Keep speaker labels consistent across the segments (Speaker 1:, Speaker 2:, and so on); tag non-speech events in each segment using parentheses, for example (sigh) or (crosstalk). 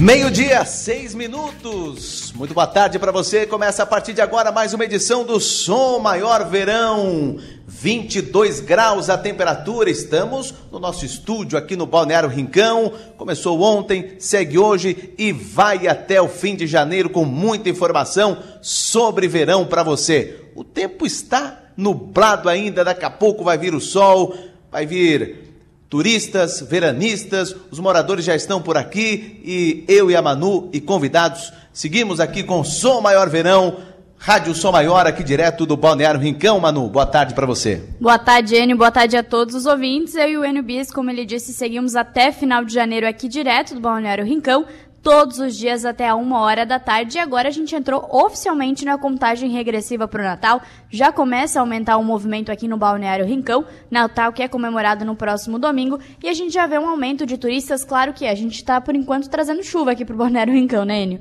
Speaker 1: Meio-dia, seis minutos. Muito boa tarde para você. Começa a partir de agora mais uma edição do Som Maior Verão. 22 graus a temperatura. Estamos no nosso estúdio aqui no Balneário Rincão. Começou ontem, segue hoje e vai até o fim de janeiro com muita informação sobre verão para você. O tempo está nublado ainda, daqui a pouco vai vir o sol, vai vir turistas, veranistas, os moradores já estão por aqui e eu e a Manu e convidados seguimos aqui com Som Maior Verão, Rádio Som Maior aqui direto do Balneário Rincão. Manu, boa tarde para você.
Speaker 2: Boa tarde, Enio, boa tarde a todos os ouvintes. Eu e o Enio Bis, como ele disse, seguimos até final de janeiro aqui direto do Balneário Rincão todos os dias até a uma hora da tarde. E agora a gente entrou oficialmente na contagem regressiva para o Natal. Já começa a aumentar o movimento aqui no Balneário Rincão. Natal que é comemorado no próximo domingo. E a gente já vê um aumento de turistas. Claro que a gente está, por enquanto, trazendo chuva aqui para o Balneário Rincão, né, Enio?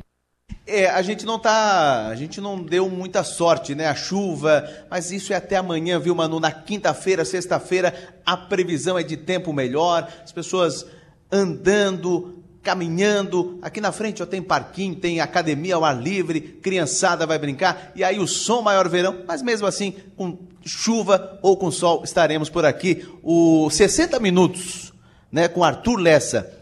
Speaker 1: É, a gente não tá, a gente não deu muita sorte, né? A chuva, mas isso é até amanhã, viu, Manu? Na quinta-feira, sexta-feira, a previsão é de tempo melhor, as pessoas andando, caminhando. Aqui na frente ó, tem parquinho, tem academia ao ar livre, criançada vai brincar. E aí o som maior verão, mas mesmo assim, com chuva ou com sol, estaremos por aqui. O 60 minutos, né, com Arthur Lessa.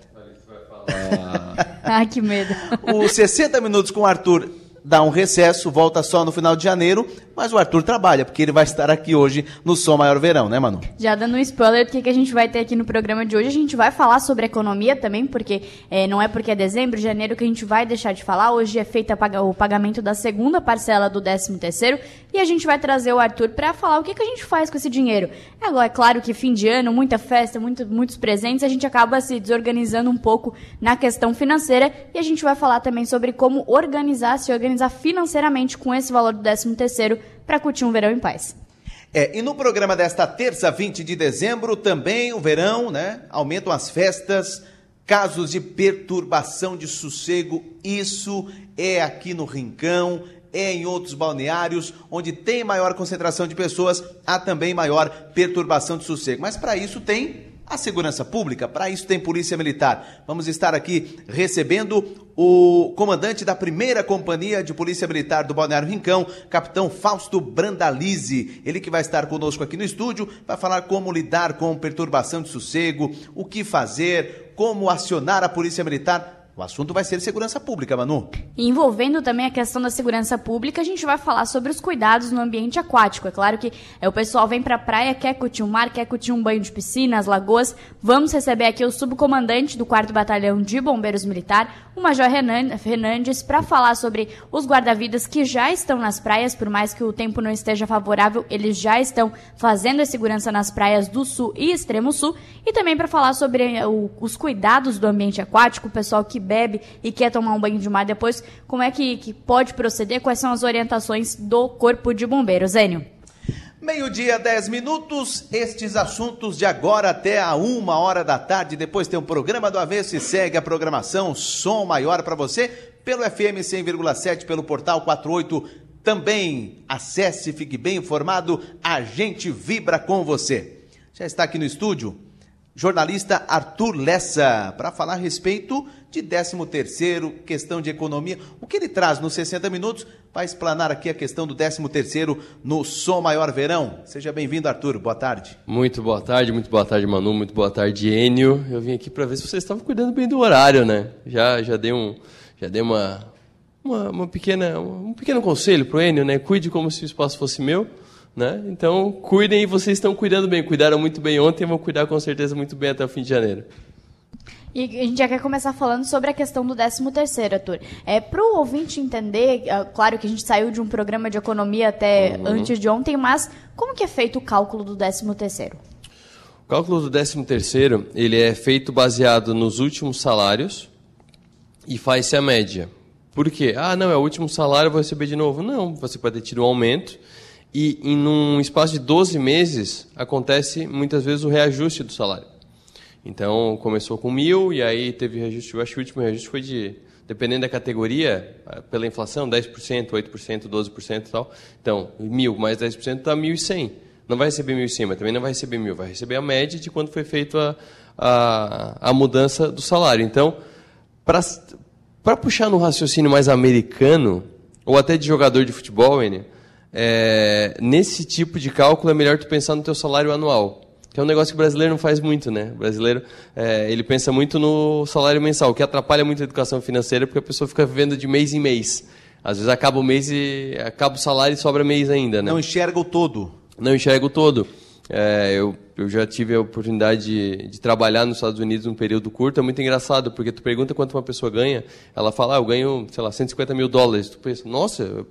Speaker 2: Ai, que medo.
Speaker 1: Os 60 minutos com Arthur dá um recesso, volta só no final de janeiro, mas o Arthur trabalha, porque ele vai estar aqui hoje no Som Maior Verão, né, Manu?
Speaker 2: Já dando um spoiler do que, que a gente vai ter aqui no programa de hoje, a gente vai falar sobre economia também, porque é, não é porque é dezembro, janeiro que a gente vai deixar de falar. Hoje é feito o pagamento da segunda parcela do 13 terceiro e a gente vai trazer o Arthur para falar o que, que a gente faz com esse dinheiro. É, agora, é claro que fim de ano, muita festa, muito, muitos presentes, a gente acaba se desorganizando um pouco na questão financeira e a gente vai falar também sobre como organizar, se organizar financeiramente com esse valor do 13 terceiro para curtir um verão em paz.
Speaker 1: É, e no programa desta terça, 20 de dezembro, também o verão, né? Aumentam as festas, casos de perturbação de sossego, isso é aqui no Rincão, é em outros balneários, onde tem maior concentração de pessoas, há também maior perturbação de sossego. Mas para isso tem a segurança pública. Para isso tem Polícia Militar. Vamos estar aqui recebendo o comandante da primeira companhia de Polícia Militar do Balneário Rincão, capitão Fausto Brandalize. Ele que vai estar conosco aqui no estúdio, vai falar como lidar com perturbação de sossego, o que fazer, como acionar a Polícia Militar o assunto vai ser segurança pública, Manu.
Speaker 2: Envolvendo também a questão da segurança pública, a gente vai falar sobre os cuidados no ambiente aquático. É claro que é, o pessoal vem para a praia, quer curtir um mar, quer curtir um banho de piscina, as lagoas. Vamos receber aqui o subcomandante do 4 Batalhão de Bombeiros Militar, o Major Fernandes, para falar sobre os guarda-vidas que já estão nas praias, por mais que o tempo não esteja favorável, eles já estão fazendo a segurança nas praias do sul e extremo sul. E também para falar sobre eh, o, os cuidados do ambiente aquático, o pessoal que bebe e quer tomar um banho de mar depois, como é que, que pode proceder, quais são as orientações do Corpo de Bombeiros. Zênio.
Speaker 1: Meio-dia, 10 minutos. Estes assuntos de agora até a uma hora da tarde. Depois tem um programa do Avesso e segue a programação Som Maior para você pelo FM 100,7, pelo portal 48. Também acesse, fique bem informado. A gente vibra com você. Já está aqui no estúdio jornalista Arthur Lessa, para falar a respeito de 13º, questão de economia. O que ele traz nos 60 minutos vai explanar aqui a questão do 13º no Som Maior Verão. Seja bem-vindo, Arthur. Boa tarde.
Speaker 3: Muito boa tarde, muito boa tarde, Manu, muito boa tarde, Enio. Eu vim aqui para ver se vocês estavam cuidando bem do horário, né? Já já dei um já dei uma uma, uma pequena um pequeno conselho pro Enio, né? Cuide como se o espaço fosse meu. Né? Então, cuidem e vocês estão cuidando bem. Cuidaram muito bem ontem e vão cuidar com certeza muito bem até o fim de janeiro.
Speaker 2: E a gente já quer começar falando sobre a questão do 13º, Arthur. É, Para o ouvinte entender, é, claro que a gente saiu de um programa de economia até uhum. antes de ontem, mas como que é feito o cálculo do 13º?
Speaker 3: O cálculo do 13º, ele é feito baseado nos últimos salários e faz-se a média. Por quê? Ah, não, é o último salário, eu vou receber de novo. Não, você pode ter tido um aumento e em um espaço de 12 meses acontece muitas vezes o reajuste do salário. Então começou com mil e aí teve reajuste, eu acho que o último reajuste foi de, dependendo da categoria, pela inflação, 10%, 8%, 12% e tal. Então, mil mais 10% dá 1.100. Não vai receber 1.100, mas também não vai receber mil, vai receber a média de quando foi feita a, a, mudança do salário. Então, para puxar no raciocínio mais americano, ou até de jogador de futebol, Enio, é, nesse tipo de cálculo é melhor tu pensar no teu salário anual. Que é um negócio que o brasileiro não faz muito, né? O brasileiro, é, ele pensa muito no salário mensal, o que atrapalha muito a educação financeira, porque a pessoa fica vivendo de mês em mês. Às vezes acaba o mês e acaba o salário e sobra mês ainda, né?
Speaker 1: Não enxerga o todo.
Speaker 3: Não enxerga o todo. É, eu, eu já tive a oportunidade de, de, trabalhar nos Estados Unidos num período curto. É muito engraçado, porque tu pergunta quanto uma pessoa ganha, ela fala, ah, eu ganho, sei lá, 150 mil dólares. Tu pensa, nossa,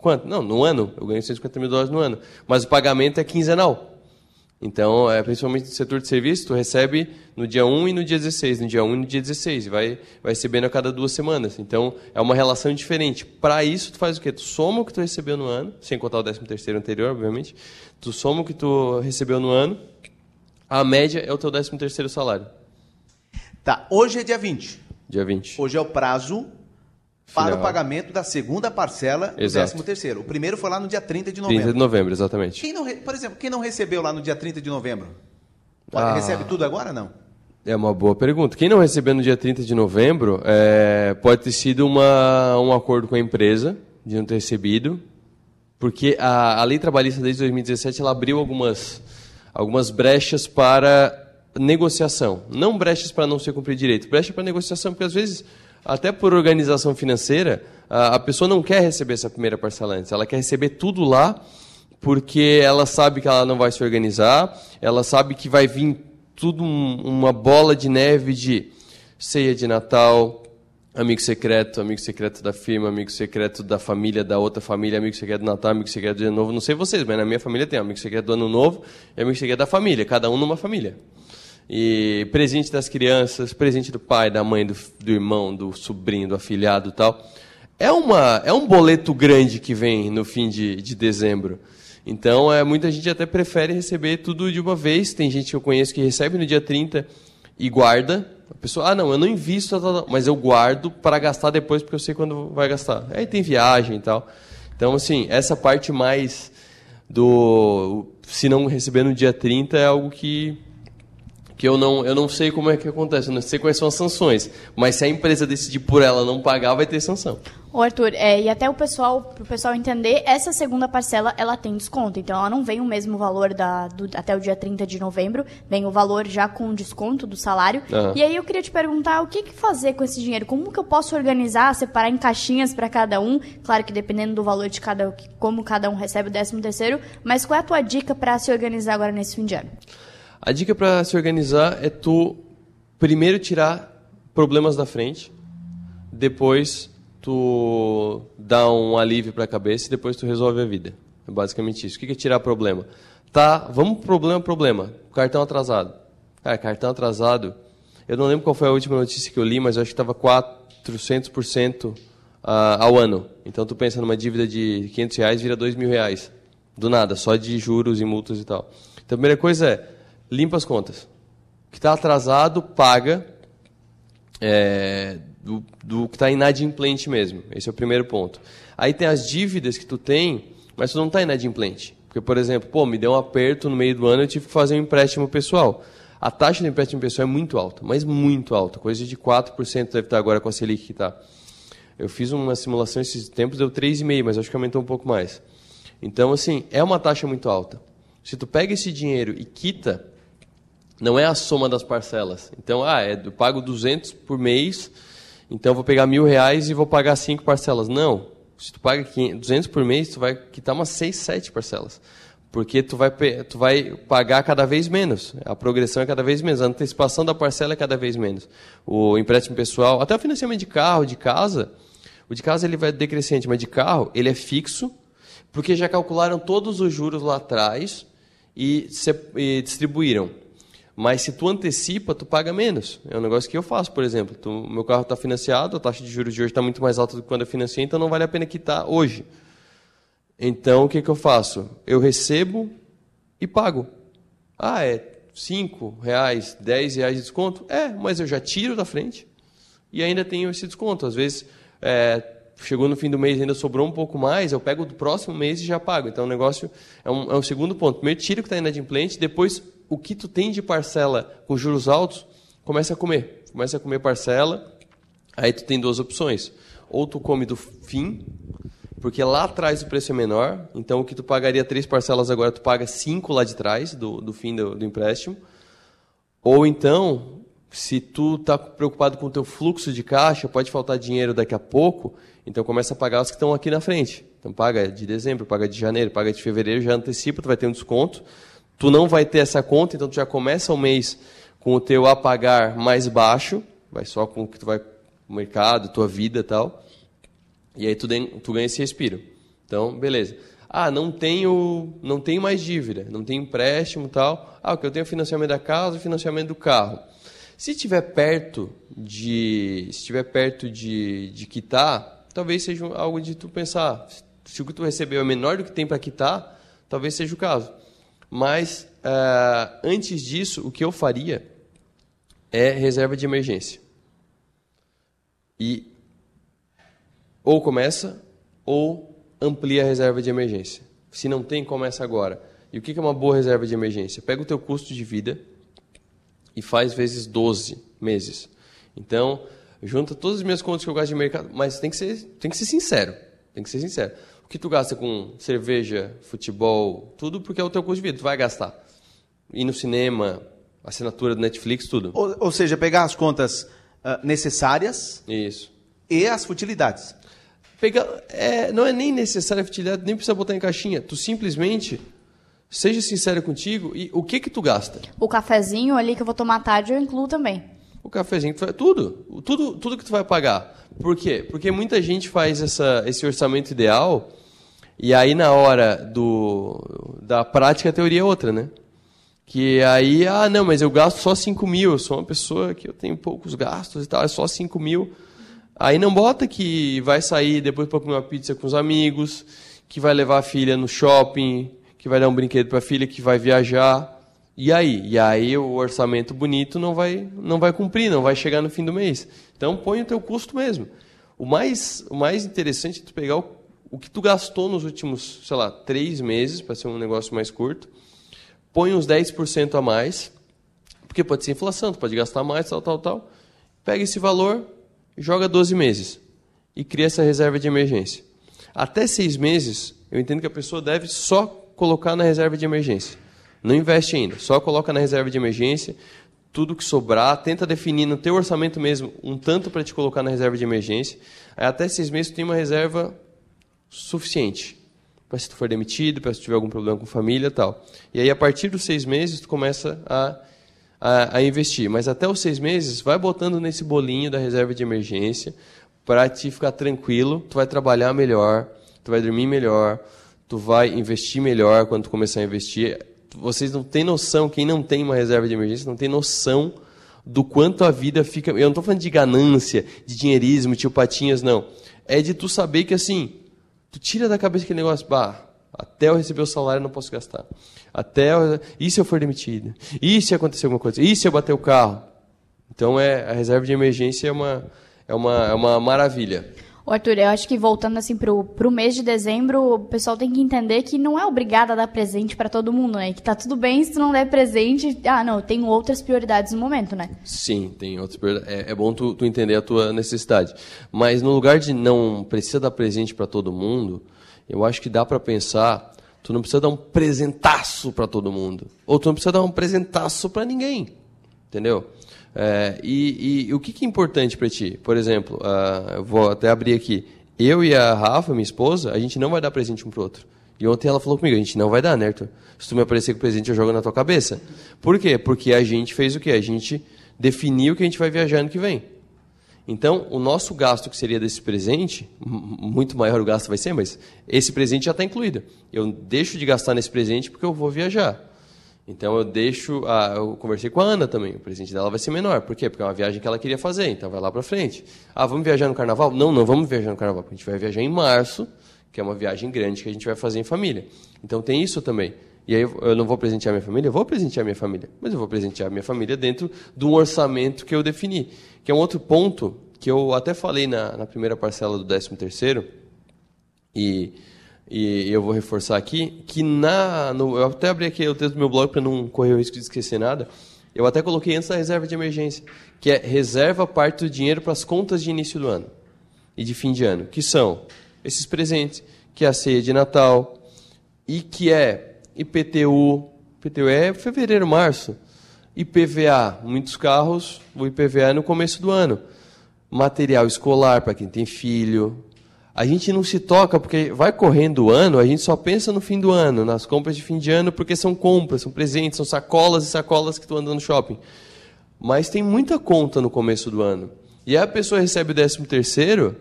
Speaker 3: quanto? Não, no ano, eu ganho 150 mil dólares no ano. Mas o pagamento é quinzenal. Então, é, principalmente no setor de serviço, tu recebe no dia 1 e no dia 16, no dia 1 e no dia 16, e vai, vai recebendo a cada duas semanas. Então, é uma relação diferente. Para isso, tu faz o quê? Tu soma o que tu recebeu no ano, sem contar o 13 terceiro anterior, obviamente. Tu soma o que tu recebeu no ano, a média é o teu 13 terceiro salário.
Speaker 1: Tá, hoje é dia 20.
Speaker 3: Dia 20.
Speaker 1: Hoje é o prazo para o pagamento da segunda parcela do
Speaker 3: Exato.
Speaker 1: 13 terceiro. O primeiro foi lá no dia 30 de novembro.
Speaker 3: 30 de novembro, exatamente.
Speaker 1: Quem não, por exemplo, quem não recebeu lá no dia 30 de novembro? Pode-
Speaker 3: Ah.
Speaker 1: Recebe tudo agora não?
Speaker 3: É uma boa pergunta. Quem não recebeu no dia 30 de novembro, é, pode ter sido uma, um acordo com a empresa de não ter recebido, porque a, a lei trabalhista desde 2017 ela abriu algumas, algumas brechas para negociação. Não brechas para não ser cumprir direito, brecha para negociação, porque às vezes, até por organização financeira, a, pessoa não quer receber essa primeira parcela antes, ela quer receber tudo lá, porque ela sabe que ela não vai se organizar, ela sabe que vai vir tudo um- uma bola de neve de ceia de Natal, amigo secreto, amigo secreto da firma, amigo secreto da família, da outra família, amigo secreto do Natal, amigo secreto do Ano Novo. Não sei vocês, mas na minha família tem amigo secreto do Ano Novo e amigo secreto da família, cada um numa família. E presente das crianças, presente do pai, da mãe, do, do irmão, do sobrinho, do afilhado tal. É, uma, é um boleto grande que vem no fim de, de dezembro. Então, é, muita gente até prefere receber tudo de uma vez. Tem gente que eu conheço que recebe no dia 30 e guarda. A pessoa, ah, não, eu não invisto, mas eu guardo para gastar depois porque eu sei quando vai gastar. Aí tem viagem e tal. Então, assim, essa parte mais do. Se não receber no dia 30 é algo que que eu não, eu não sei como é que acontece, eu não sei quais são as sanções. Mas se a empresa decidir por ela não pagar, vai ter sanção.
Speaker 2: Ô Arthur, é, e até o pessoal, pro pessoal entender, essa segunda parcela ela tem desconto. Então ela não vem o mesmo valor da, do- até o dia 30 de novembro, vem o valor já com desconto do salário.
Speaker 3: Aham.
Speaker 2: E aí eu queria te perguntar o que, que fazer com esse dinheiro? Como que eu posso organizar, separar em caixinhas para cada um? Claro que dependendo do valor de cada como cada um recebe o 13 terceiro, mas qual é a tua dica para se organizar agora nesse fim de ano?
Speaker 3: A dica para se organizar é tu primeiro tirar problemas da frente, depois tu dá um alívio para a cabeça e depois tu resolve a vida. É basicamente isso. O que é tirar problema? Tá, vamos pro problema, problema. Cartão atrasado. Cara, cartão atrasado. Eu não lembro qual foi a última notícia que eu li, mas eu acho que estava 400% ah, ao ano. Então tu pensa numa dívida de 500 reais vira 2 mil reais. Do nada, só de juros e multas e tal. Então a primeira coisa é, limpa as contas. O que está atrasado, paga é, do, do que está inadimplente mesmo. Esse é o primeiro ponto. Aí tem as dívidas que tu tem, mas tu não está inadimplente. Porque, por exemplo, pô, me deu um aperto no meio do ano, eu tive que fazer um empréstimo pessoal. A taxa de empréstimo pessoal é muito alta, mas muito alta. Coisa de 4% deve estar agora com a Selic que está. Eu fiz uma simulação esses tempos, deu 3,5%, mas acho que aumentou um pouco mais. Então, assim, é uma taxa muito alta. Se tu pega esse dinheiro e quita, não é a soma das parcelas. Então, ah, é, eu pago 200 por mês, então vou pegar mil reais e vou pagar cinco parcelas. Não. Se tu paga 500 200 por mês, tu vai quitar umas 6, 7 parcelas. Porque tu vai, tu vai pagar cada vez menos. A progressão é cada vez menos. A antecipação da parcela é cada vez menos. O empréstimo pessoal, até o financiamento de carro, de casa, o de casa ele vai decrescente, mas de carro ele é fixo, porque já calcularam todos os juros lá atrás e, e distribuíram. Mas se tu antecipa, tu paga menos. É um negócio que eu faço, por exemplo. Tu, meu carro está financiado, a taxa de juros de hoje está muito mais alta do que quando eu financiei, então não vale a pena quitar hoje. Então, o que, que eu faço? Eu recebo e pago. Ah, é 5 reais, 10 reais de desconto? É, mas eu já tiro da frente e ainda tenho esse desconto. Às vezes, é, chegou no fim do mês e ainda sobrou um pouco mais, eu pego do próximo mês e já pago. Então, o negócio é um, é um segundo ponto. Primeiro, tira o que está inadimplente, depois, o que tu tem de parcela com juros altos, começa a comer. Começa a comer parcela, Aí tu tem duas opções. Ou tu come do fim, porque lá atrás o preço é menor, então o que tu pagaria três parcelas agora, tu paga cinco lá de trás, do, do fim do, do empréstimo. Ou então, se tu está preocupado com o teu fluxo de caixa, pode faltar dinheiro daqui a pouco, então começa a pagar os que estão aqui na frente. Então paga de dezembro, paga de janeiro, paga de fevereiro, já antecipa, tu vai ter um desconto. Tu não vai ter essa conta, então tu já começa o mês com o teu a pagar mais baixo, vai só com o que tu vai o mercado, tua vida tal. E aí tu, tu ganha esse respiro. Então, beleza. Ah, não tenho, não tenho mais dívida, não tenho empréstimo tal. Ah, o que eu tenho é financiamento da casa financiamento do carro. Se estiver perto de, se estiver perto de, de quitar, talvez seja algo de tu pensar. Se o que tu recebeu é menor do que tem para quitar, talvez seja o caso. Mas uh, antes disso, o que eu faria é reserva de emergência. E ou começa ou amplia a reserva de emergência. Se não tem, começa agora. E o que é uma boa reserva de emergência? Pega o teu custo de vida e faz vezes 12 meses. Então, junta todas as minhas contas que eu gasto de mercado, mas tem que ser, tem que ser sincero. Tem que ser sincero. O que tu gasta com cerveja, futebol, tudo porque é o teu custo de vida, tu vai gastar. Ir no cinema, assinatura do Netflix, tudo.
Speaker 1: Ou, ou seja, pegar as contas uh, necessárias
Speaker 3: Isso.
Speaker 1: e as futilidades.
Speaker 3: Pegar, é, não é nem necessária a futilidade, nem precisa botar em caixinha. Tu simplesmente seja sincero contigo e o que que tu gasta?
Speaker 2: O cafezinho ali que eu vou tomar à tarde eu incluo também.
Speaker 3: O cafezinho, tu vai, tudo, tudo, tudo que tu vai pagar. Por quê? Porque muita gente faz essa, esse orçamento ideal e aí na hora do, da prática a teoria é outra, né? Que aí, ah, não, mas eu gasto só 5 mil, eu sou uma pessoa que eu tenho poucos gastos e tal, é só 5 mil. Aí não bota que vai sair depois para comer uma pizza com os amigos, que vai levar a filha no shopping, que vai dar um brinquedo para a filha, que vai viajar. E aí? E aí o orçamento bonito não vai, não vai cumprir, não vai chegar no fim do mês. Então põe o teu custo mesmo. O mais, o mais interessante é tu pegar o, o que tu gastou nos últimos, sei lá, três meses, para ser um negócio mais curto, põe uns 10% a mais, porque pode ser inflação, tu pode gastar mais, tal, tal, tal. Pega esse valor, joga 12 meses e cria essa reserva de emergência. Até seis meses, eu entendo que a pessoa deve só colocar na reserva de emergência. Não investe ainda, só coloca na reserva de emergência. Tudo que sobrar, tenta definir no teu orçamento mesmo um tanto para te colocar na reserva de emergência. Aí até seis meses tu tem uma reserva suficiente para se tu for demitido, para se tiver algum problema com família e tal. E aí, a partir dos seis meses, tu começa a, a, a, investir. Mas até os seis meses, vai botando nesse bolinho da reserva de emergência para te ficar tranquilo, tu vai trabalhar melhor, tu vai dormir melhor, tu vai investir melhor quando tu começar a investir. Vocês não têm noção, quem não tem uma reserva de emergência não tem noção do quanto a vida fica... Eu não estou falando de ganância, de dinheirismo, tio patinhas, não. É de tu saber que, assim, Tu tira da cabeça aquele negócio, bah, até eu receber o salário eu não posso gastar. Até eu, e se eu for demitido? E se acontecer alguma coisa? E se eu bater o carro? Então é a reserva de emergência é uma é uma, é uma maravilha.
Speaker 2: Arthur, eu acho que voltando assim pro, pro mês de dezembro, o pessoal tem que entender que não é obrigado a dar presente para todo mundo, né? Que tá tudo bem se tu não der presente. Ah, não, tenho outras prioridades no momento, né?
Speaker 3: Sim, tem outras prioridades. É, é bom tu, tu entender a tua necessidade. Mas no lugar de não precisa dar presente para todo mundo, eu acho que dá para pensar, tu não precisa dar um presentaço para todo mundo. Ou tu não precisa dar um presentaço para ninguém. Entendeu? É, e, e, o que, que é importante para ti? Por exemplo, uh, eu vou até abrir aqui. Eu e a Rafa, minha esposa, a gente não vai dar presente um pro outro. E ontem ela falou comigo, a gente não vai dar, né, Arthur? Se tu me aparecer com presente, eu jogo na tua cabeça. Por quê? Porque a gente fez o quê? A gente definiu que a gente vai viajar ano que vem. Então, o nosso gasto que seria desse presente, muito maior o gasto vai ser, mas esse presente já está incluído. Eu deixo de gastar nesse presente porque eu vou viajar. Então eu deixo. A, eu conversei com a Ana também. O presente dela vai ser menor. Por quê? Porque é uma viagem que ela queria fazer, então vai lá para frente. Ah, vamos viajar no carnaval? Não, não vamos viajar no carnaval, a gente vai viajar em março, que é uma viagem grande que a gente vai fazer em família. Então tem isso também. E aí eu não vou presentear minha família? Eu vou presentear minha família. Mas eu vou presentear minha família dentro de um orçamento que eu defini. Que é um outro ponto que eu até falei na, na primeira parcela do 13 terceiro. E e eu vou reforçar aqui, que na, no, eu até abri aqui o texto do meu blog para não correr o risco de esquecer nada, Eu até coloquei antes da reserva de emergência, que é reserva parte do dinheiro para as contas de início do ano e de fim de ano, que são esses presentes, que é a ceia de Natal e que é IPTU, IPTU é fevereiro, março, IPVA, muitos carros, o IPVA é no começo do ano, material escolar para quem tem filho, a gente não se toca porque vai correndo o ano, a gente só pensa no fim do ano, nas compras de fim de ano, porque são compras, são presentes, são sacolas e sacolas que tu anda no shopping. Mas tem muita conta no começo do ano. E aí a pessoa recebe o 13 terceiro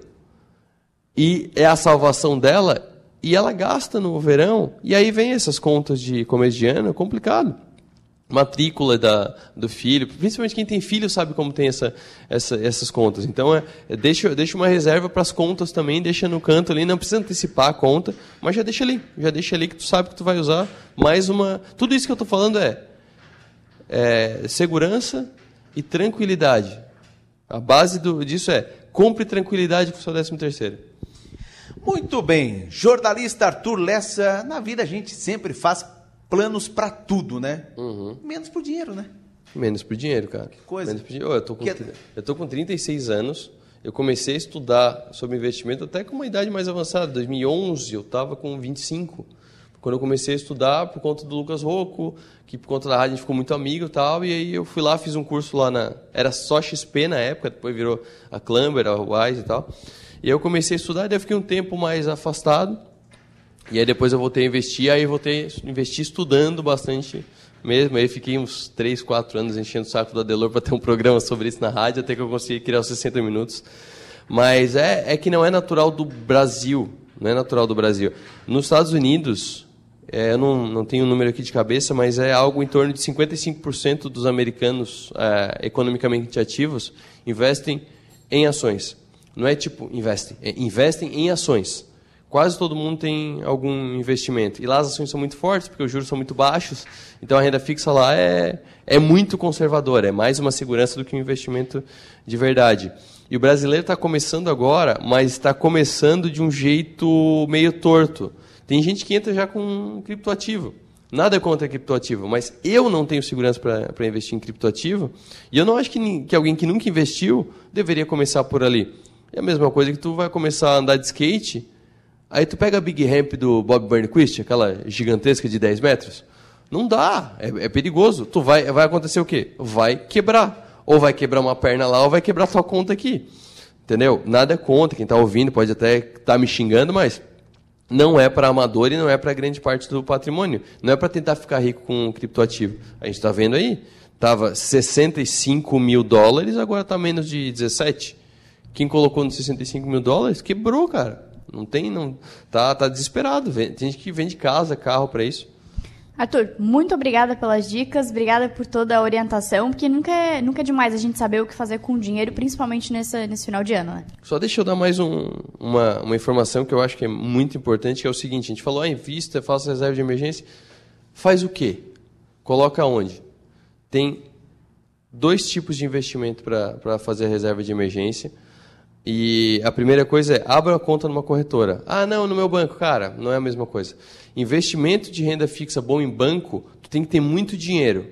Speaker 3: e é a salvação dela e ela gasta no verão e aí vem essas contas de começo de ano, é complicado matrícula da, do filho, principalmente quem tem filho sabe como tem essa, essa essas contas. Então, é, é, deixa, deixa uma reserva para as contas também, deixa no canto ali, não precisa antecipar a conta, mas já deixa ali, já deixa ali que tu sabe que tu vai usar. Mais uma, tudo isso que eu estou falando é, é, segurança e tranquilidade. A base do, disso é compre tranquilidade com o seu décimo terceiro.
Speaker 1: Muito bem, jornalista Arthur Lessa, na vida a gente sempre faz planos para tudo, né? Uhum. Menos por dinheiro, né?
Speaker 3: Menos por dinheiro, cara.
Speaker 1: Que coisa.
Speaker 3: Menos por dinheiro. Eu tô com, que... eu tô com 36 anos. Eu comecei a estudar sobre investimento até com uma idade mais avançada. 2011 eu estava com 25. Quando eu comecei a estudar por conta do Lucas Rocco, que por conta da rádio a gente ficou muito amigo e tal, e aí eu fui lá, fiz um curso lá na... Era só XP na época, depois virou a Clamber, a Wise e tal. E aí eu comecei a estudar, e daí eu fiquei um tempo mais afastado. E aí depois eu voltei a investir, aí voltei a investir estudando bastante mesmo. Aí fiquei uns 3, 4 anos enchendo o saco do Adelor para ter um programa sobre isso na rádio, até que eu consegui criar os 60 minutos. Mas é, é que não é natural do Brasil, não é natural do Brasil. Nos Estados Unidos, é, eu não, não tenho o um número aqui de cabeça, mas é algo em torno de 55% dos americanos é, economicamente ativos investem em ações. Não é tipo investem, é investem em ações quase todo mundo tem algum investimento. E lá as ações são muito fortes, porque os juros são muito baixos, então a renda fixa lá é, é muito conservadora, é mais uma segurança do que um investimento de verdade. E o brasileiro está começando agora, mas está começando de um jeito meio torto. Tem gente que entra já com criptoativo. Nada contra criptoativo, mas eu não tenho segurança para investir em criptoativo, e eu não acho que, que alguém que nunca investiu deveria começar por ali. É a mesma coisa que tu vai começar a andar de skate, Aí tu pega a Big Ramp do Bob Burnquist, aquela gigantesca de 10 metros. Não dá, é, é, perigoso. Tu vai, vai acontecer o quê? Vai quebrar. Ou vai quebrar uma perna lá, ou vai quebrar tua conta aqui. Entendeu? Nada é contra. Quem está ouvindo pode até estar tá me xingando, mas não é para amador e não é para grande parte do patrimônio. Não é para tentar ficar rico com um criptoativo. A gente está vendo aí. Estava 65 mil dólares, agora está menos de 17. Quem colocou nos 65 mil dólares quebrou, cara. Não tem, não tá, tá desesperado. Tem gente que vende casa, carro para isso.
Speaker 2: Arthur, muito obrigada pelas dicas, obrigada por toda a orientação, porque nunca é, nunca é demais a gente saber o que fazer com o dinheiro, principalmente nesse, nesse final de ano, né?
Speaker 3: Só deixa eu dar mais um, uma, uma informação que eu acho que é muito importante, que é o seguinte, a gente falou, ah, invista, faça reserva de emergência, faz o quê? Coloca onde? Tem dois tipos de investimento para fazer a reserva de emergência. E a primeira coisa é abra a conta numa corretora. Ah, não, no meu banco, cara, não é a mesma coisa. Investimento de renda fixa bom em banco, tu tem que ter muito dinheiro.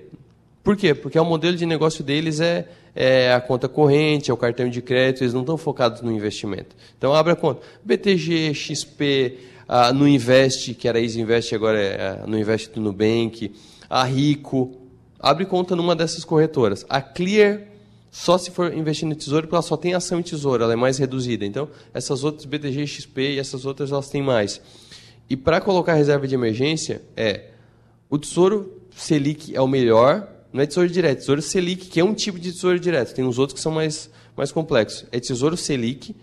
Speaker 3: Por quê? Porque o modelo de negócio deles é, é a conta corrente, é o cartão de crédito, eles não estão focados no investimento. Então abra a conta. BTG, XP, a no Invest, que era Invest, agora é no Invest do Nubank, a Rico. Abre conta numa dessas corretoras. A Clear só se for investir no tesouro, porque ela só tem ação em tesouro, ela é mais reduzida. Então, essas outras BTG, XP e essas outras elas têm mais. E para colocar reserva de emergência, é o tesouro Selic é o melhor, não é tesouro direto, é tesouro Selic, que é um tipo de tesouro direto. Tem uns outros que são mais, mais complexos. É tesouro Selic,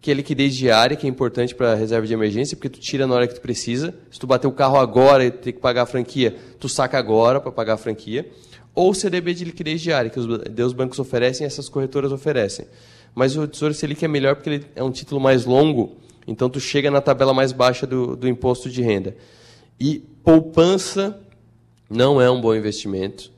Speaker 3: que é liquidez diária, que é importante para reserva de emergência, porque tu tira na hora que tu precisa. Se tu bater o carro agora e ter que pagar a franquia, tu saca agora para pagar a franquia ou CDB de liquidez diária, que os, bancos oferecem e essas corretoras oferecem. Mas o Tesouro Selic é melhor porque ele é um título mais longo, então tu chega na tabela mais baixa do, do imposto de renda. E poupança não é um bom investimento.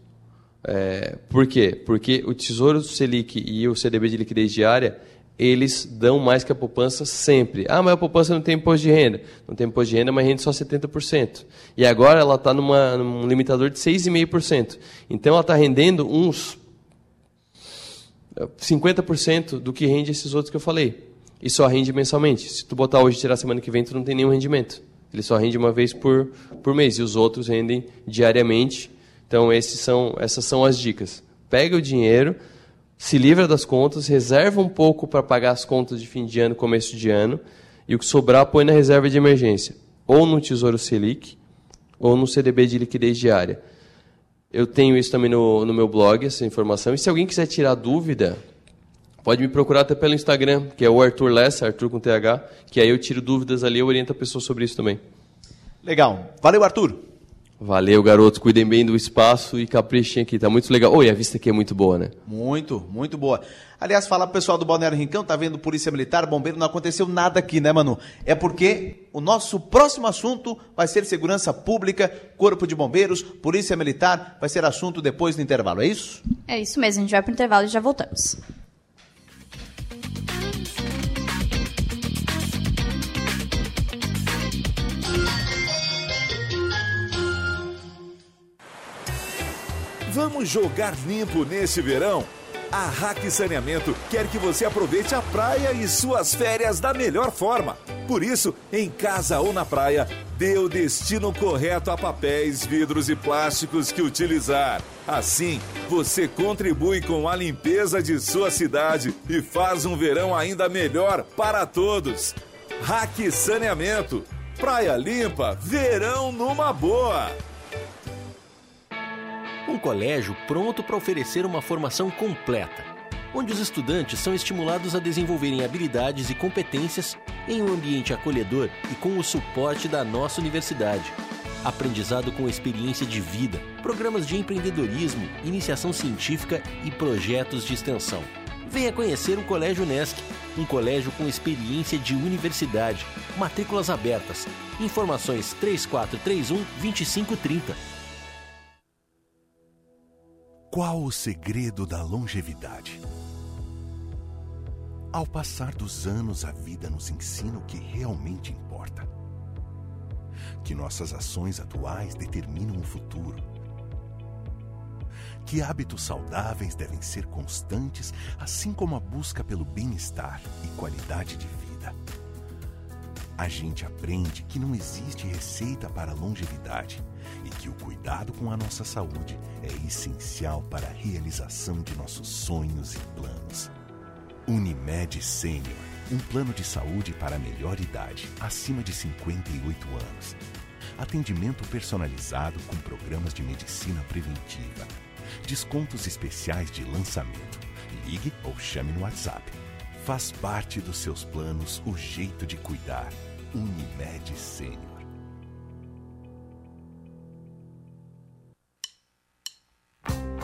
Speaker 3: É, por quê? Porque o Tesouro Selic e o CDB de liquidez diária eles dão mais que a poupança sempre. Ah, mas a poupança não tem imposto de renda. Não tem imposto de renda, mas rende só 70%. E agora ela está num limitador de 6,5%. Então ela está rendendo uns 50% do que rende esses outros que eu falei. E só rende mensalmente. Se tu botar hoje e tirar semana que vem, tu não tem nenhum rendimento. Ele só rende uma vez por, por mês. E os outros rendem diariamente. Então são, essas são as dicas. Pega o dinheiro se livra das contas, reserva um pouco para pagar as contas de fim de ano, começo de ano, e o que sobrar põe na reserva de emergência, ou no Tesouro Selic, ou no CDB de liquidez diária. Eu tenho isso também no, no meu blog, essa informação. E se alguém quiser tirar dúvida, pode me procurar até pelo Instagram, que é o Arthur Lessa, Arthur com TH, que aí eu tiro dúvidas ali e oriento a pessoa sobre isso também.
Speaker 1: Legal. Valeu, Arthur.
Speaker 3: Valeu, garotos. Cuidem bem do espaço e caprichem aqui. Tá muito legal. Oi, a vista aqui é muito boa, né?
Speaker 1: Muito, muito boa. Aliás, fala pro pessoal do Balneário Rincão, tá vendo Polícia Militar, Bombeiro, não aconteceu nada aqui, né, Manu? É porque o nosso próximo assunto vai ser segurança pública, Corpo de Bombeiros, Polícia Militar, vai ser assunto depois do intervalo, é isso?
Speaker 2: É isso mesmo, a gente vai pro intervalo e já voltamos.
Speaker 4: Vamos jogar limpo nesse verão? A Hack Saneamento quer que você aproveite a praia e suas férias da melhor forma. Por isso, em casa ou na praia, dê o destino correto a papéis, vidros e plásticos que utilizar. Assim, você contribui com a limpeza de sua cidade e faz um verão ainda melhor para todos. Hack Saneamento. Praia limpa, verão numa boa
Speaker 5: um colégio pronto para oferecer uma formação completa, onde os estudantes são estimulados a desenvolverem habilidades e competências em um ambiente acolhedor e com o suporte da nossa universidade. Aprendizado com experiência de vida, programas de empreendedorismo, iniciação científica e projetos de extensão. Venha conhecer o Colégio Nesc, um colégio com experiência de universidade. Matrículas abertas. Informações 3431 2530.
Speaker 6: Qual o segredo da longevidade? Ao passar dos anos, a vida nos ensina o que realmente importa. Que nossas ações atuais determinam o futuro. Que hábitos saudáveis devem ser constantes, assim como a busca pelo bem-estar e qualidade de vida. A gente aprende que não existe receita para longevidade e que o cuidado com a nossa saúde é essencial para a realização de nossos sonhos e planos. Unimed Sênior, um plano de saúde para a melhor idade, acima de 58 anos. Atendimento personalizado com programas de medicina preventiva. Descontos especiais de lançamento. Ligue ou chame no WhatsApp. Faz parte dos seus planos o jeito de cuidar. Unimed Sênior.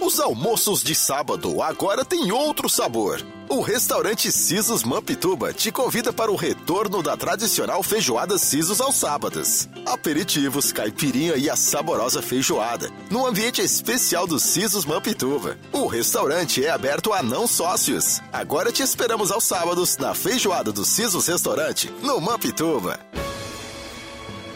Speaker 7: Os almoços de sábado agora têm outro sabor. O restaurante Sisos Mampituba te convida para o retorno da tradicional feijoada Sisos aos sábados. Aperitivos, caipirinha e a saborosa feijoada, no ambiente especial do Sisos Mampituba. O restaurante é aberto a não sócios. Agora te esperamos aos sábados na feijoada do Sisos Restaurante, no Mampituba.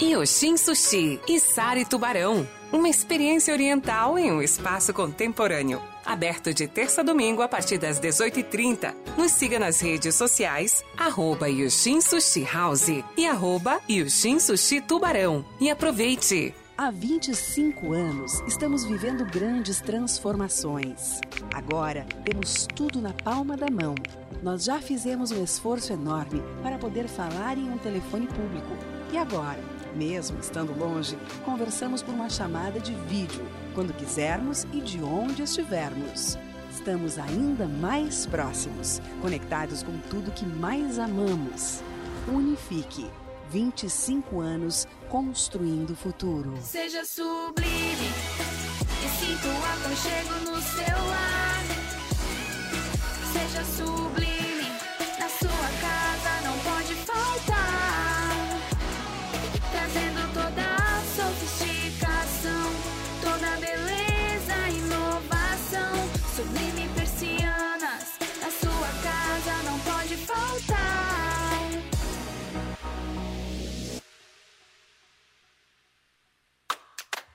Speaker 8: Yoshin Sushi e Sari Tubarão. Uma experiência oriental em um espaço contemporâneo. Aberto de terça a domingo a partir das 18h30. Nos siga nas redes sociais, arroba Yushin Sushi House e arroba Yushin Sushi Tubarão. E aproveite!
Speaker 9: Há 25 anos, estamos vivendo grandes transformações. Agora, temos tudo na palma da mão. Nós já fizemos um esforço enorme para poder falar em um telefone público. E agora? Mesmo estando longe, conversamos por uma chamada de vídeo, quando quisermos e de onde estivermos. Estamos ainda mais próximos, conectados com tudo que mais amamos. Unifique. 25 anos construindo o futuro.
Speaker 10: Seja sublime e sinta o aconchego no seu lar. Seja sublime,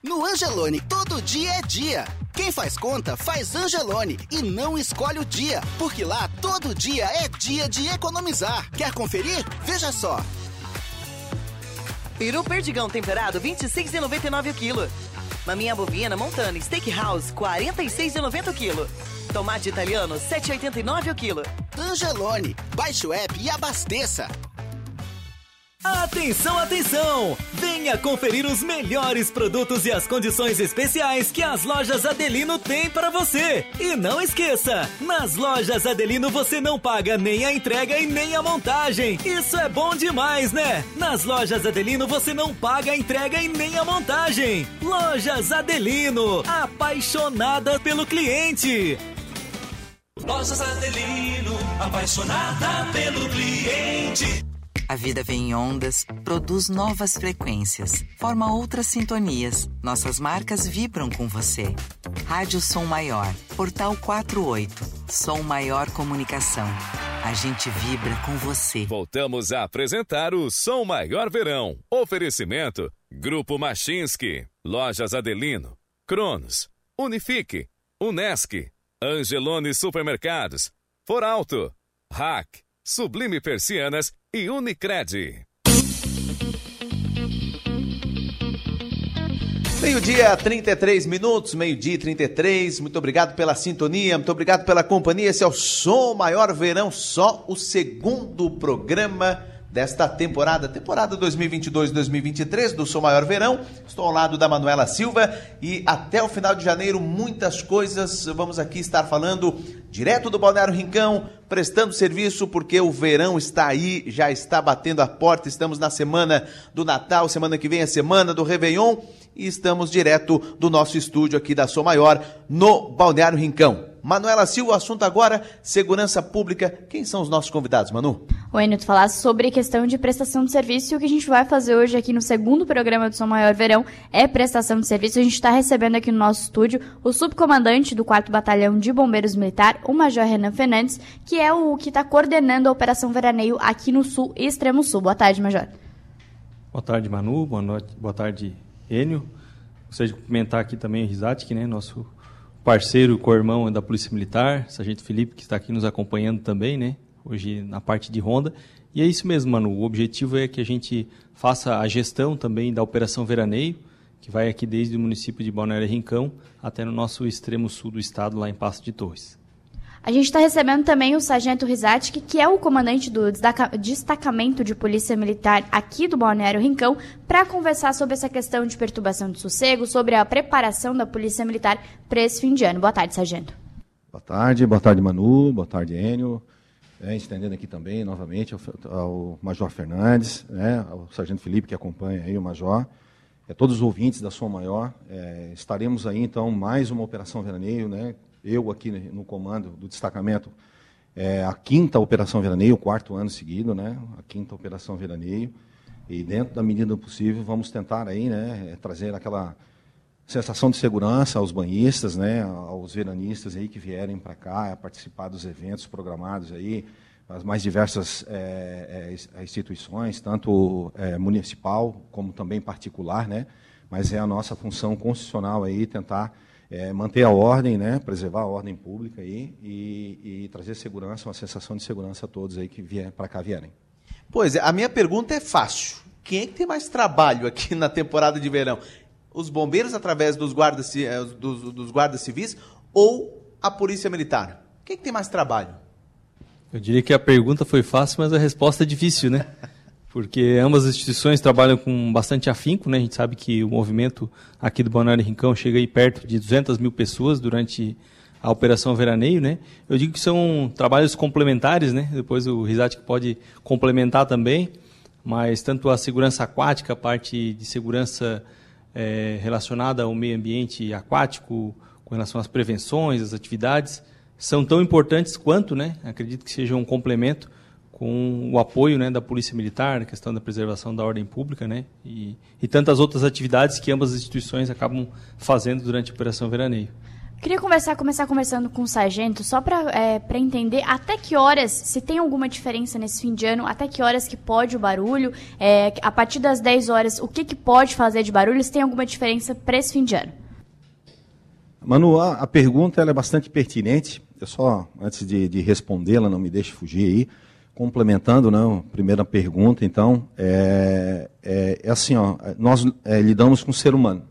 Speaker 11: No Angelone, todo dia é dia. Quem faz conta, faz Angelone e não escolhe o dia, porque lá todo dia é dia de economizar. Quer conferir? Veja só.
Speaker 12: Peru perdigão temperado, 26,99 o quilo. Maminha bovina montana steakhouse, 46,90 o quilo. Tomate italiano, 7,89 o quilo.
Speaker 11: Angelone, baixe o app e abasteça.
Speaker 13: Atenção, atenção! Venha conferir os melhores produtos e as condições especiais que as lojas Adelino têm para você. E não esqueça, nas lojas Adelino você não paga nem a entrega e nem a montagem. Isso é bom demais, né? Nas lojas Adelino você não paga a entrega e nem a montagem. Lojas Adelino, apaixonada pelo cliente.
Speaker 14: Lojas Adelino, apaixonada pelo cliente.
Speaker 15: A vida vem em ondas, produz novas frequências, forma outras sintonias. Nossas marcas vibram com você. Rádio Som Maior, Portal 48, Som Maior Comunicação. A gente vibra com você.
Speaker 4: Voltamos a apresentar o Som Maior Verão. Oferecimento: Grupo Machinski, Lojas Adelino, Cronos, Unifique, Unesc, Angelone Supermercados, Foralto, Hack, Sublime Persianas e Unicred.
Speaker 1: Meio-dia, 33 minutos, meio-dia e 33. Muito obrigado pela sintonia, muito obrigado pela companhia. Esse é o Som Maior Verão, só o segundo programa desta temporada, temporada 2022-2023 do Som Maior Verão. Estou ao lado da Manuela Silva e até o final de janeiro muitas coisas vamos aqui estar falando direto do Balneário Rincão, prestando serviço porque o verão está aí, já está batendo a porta. Estamos na semana do Natal, semana que vem é semana do Réveillon e estamos direto do nosso estúdio aqui da Som Maior no Balneário Rincão. Manuela Silva, o assunto agora, segurança pública. Quem são os nossos convidados, Manu?
Speaker 2: O Enio, tu falasse sobre questão de prestação de serviço e o que a gente vai fazer hoje aqui no segundo programa do Som Maior Verão é prestação de serviço. A gente está recebendo aqui no nosso estúdio o subcomandante do 4 Batalhão de Bombeiros Militar, o Major Renan Fernandes, que é o que está coordenando a Operação Veraneio aqui no Sul e Extremo Sul. Boa tarde, Major.
Speaker 16: Boa tarde, Manu. Boa, noite, boa tarde, Enio. Gostaria de cumprimentar aqui também o Rizatic, né, nosso parceiro, co-irmão da Polícia Militar, Sargento Felipe, que está aqui nos acompanhando também, né, hoje na parte de ronda. E é isso mesmo, Manu. O objetivo é que a gente faça a gestão também da Operação Veraneio, que vai aqui desde o município de Balneário Rincão até no nosso extremo sul do estado, lá em Passo de Torres.
Speaker 2: A gente está recebendo também o Sargento Rizatic, que é o comandante do destacamento de Polícia Militar aqui do Balneário Rincão, para conversar sobre essa questão de perturbação de sossego, sobre a preparação da Polícia Militar para esse fim de ano. Boa tarde, Sargento.
Speaker 17: Boa tarde, boa tarde, Manu, boa tarde, Enio. É, estendendo aqui também, novamente, ao, ao Major Fernandes, né, ao Sargento Felipe, que acompanha aí o Major, é, todos os ouvintes da Som Maior. É, estaremos aí, então, mais uma Operação Veraneio, né, eu aqui no comando do destacamento, é a quinta Operação Veraneio, o quarto ano seguido, né? A quinta Operação Veraneio. E dentro da medida do possível, vamos tentar aí, né, trazer aquela sensação de segurança aos banhistas, né, aos veranistas aí que vierem para cá participar dos eventos programados aí, as mais diversas é, é, instituições, tanto é, municipal como também particular, né, mas é a nossa função constitucional aí tentar é, manter a ordem, né, preservar a ordem pública aí, e, e, trazer segurança, uma sensação de segurança a todos aí que vier para cá vierem.
Speaker 1: Pois é, a minha pergunta é fácil. Quem é que tem mais trabalho aqui (laughs) na temporada de verão? Os bombeiros através dos guardas, eh, dos, dos guardas civis ou a polícia militar? Quem é que tem mais trabalho?
Speaker 16: Eu diria que a pergunta foi fácil, mas a resposta é difícil, né? (laughs) porque ambas as instituições trabalham com bastante afinco, né? A gente sabe que o movimento aqui do Balneário Rincão chega aí perto de 200 mil pessoas durante a Operação Veraneio, né? Eu digo que são trabalhos complementares, né? Depois o Risat pode complementar também, mas tanto a segurança aquática, a parte de segurança é, relacionada ao meio ambiente aquático, com relação às prevenções, às atividades, são tão importantes quanto, né? Acredito que seja um complemento com o apoio né, da Polícia Militar, a questão da preservação da ordem pública, né? E, e tantas outras atividades que ambas as instituições acabam fazendo durante a Operação Veraneio.
Speaker 2: Queria conversar, começar conversando com o sargento, só para é, entender até que horas, se tem alguma diferença nesse fim de ano, até que horas que pode o barulho, é, a partir das 10 horas, o que, que pode fazer de barulho, se tem alguma diferença para esse fim de ano?
Speaker 17: Manu, a, a pergunta é bastante pertinente. Eu só, antes de, de respondê-la, não me deixe fugir aí, complementando né, a primeira pergunta, então, é, é, é assim, ó, nós é, lidamos com o ser humano.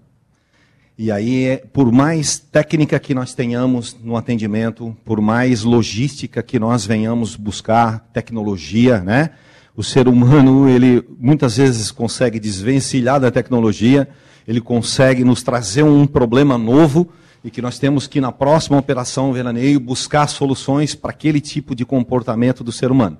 Speaker 17: E aí, é, por mais técnica que nós tenhamos no atendimento, por mais logística que nós venhamos buscar, tecnologia, né? O ser humano, ele muitas vezes consegue desvencilhar da tecnologia, ele consegue nos trazer um problema novo e que nós temos que, na próxima operação veraneio, buscar soluções para aquele tipo de comportamento do ser humano.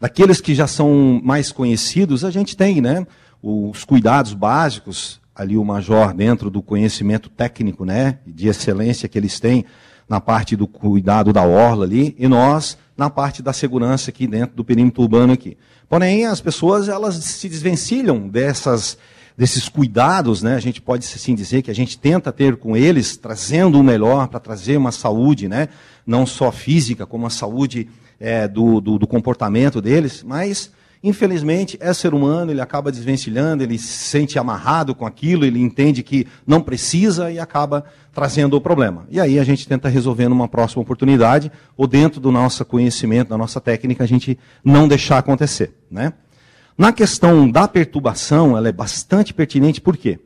Speaker 17: Daqueles que já são mais conhecidos, a gente tem, né? Os cuidados básicos, ali o major dentro do conhecimento técnico, né, de excelência que eles têm na parte do cuidado da orla ali, e nós na parte da segurança aqui dentro do perímetro urbano aqui. Porém, as pessoas elas se desvencilham dessas desses cuidados, né? A gente pode assim dizer que a gente tenta ter com eles, trazendo o melhor para trazer uma saúde, né? Não só física, como a saúde é, do, do, do comportamento deles, mas Infelizmente, é ser humano, ele acaba desvencilhando, ele se sente amarrado com aquilo, ele entende que não precisa e acaba trazendo o problema. E aí a gente tenta resolver numa próxima oportunidade, ou dentro do nosso conhecimento, da nossa técnica, a gente não deixar acontecer. Né? Na questão da perturbação, ela é bastante pertinente, por quê?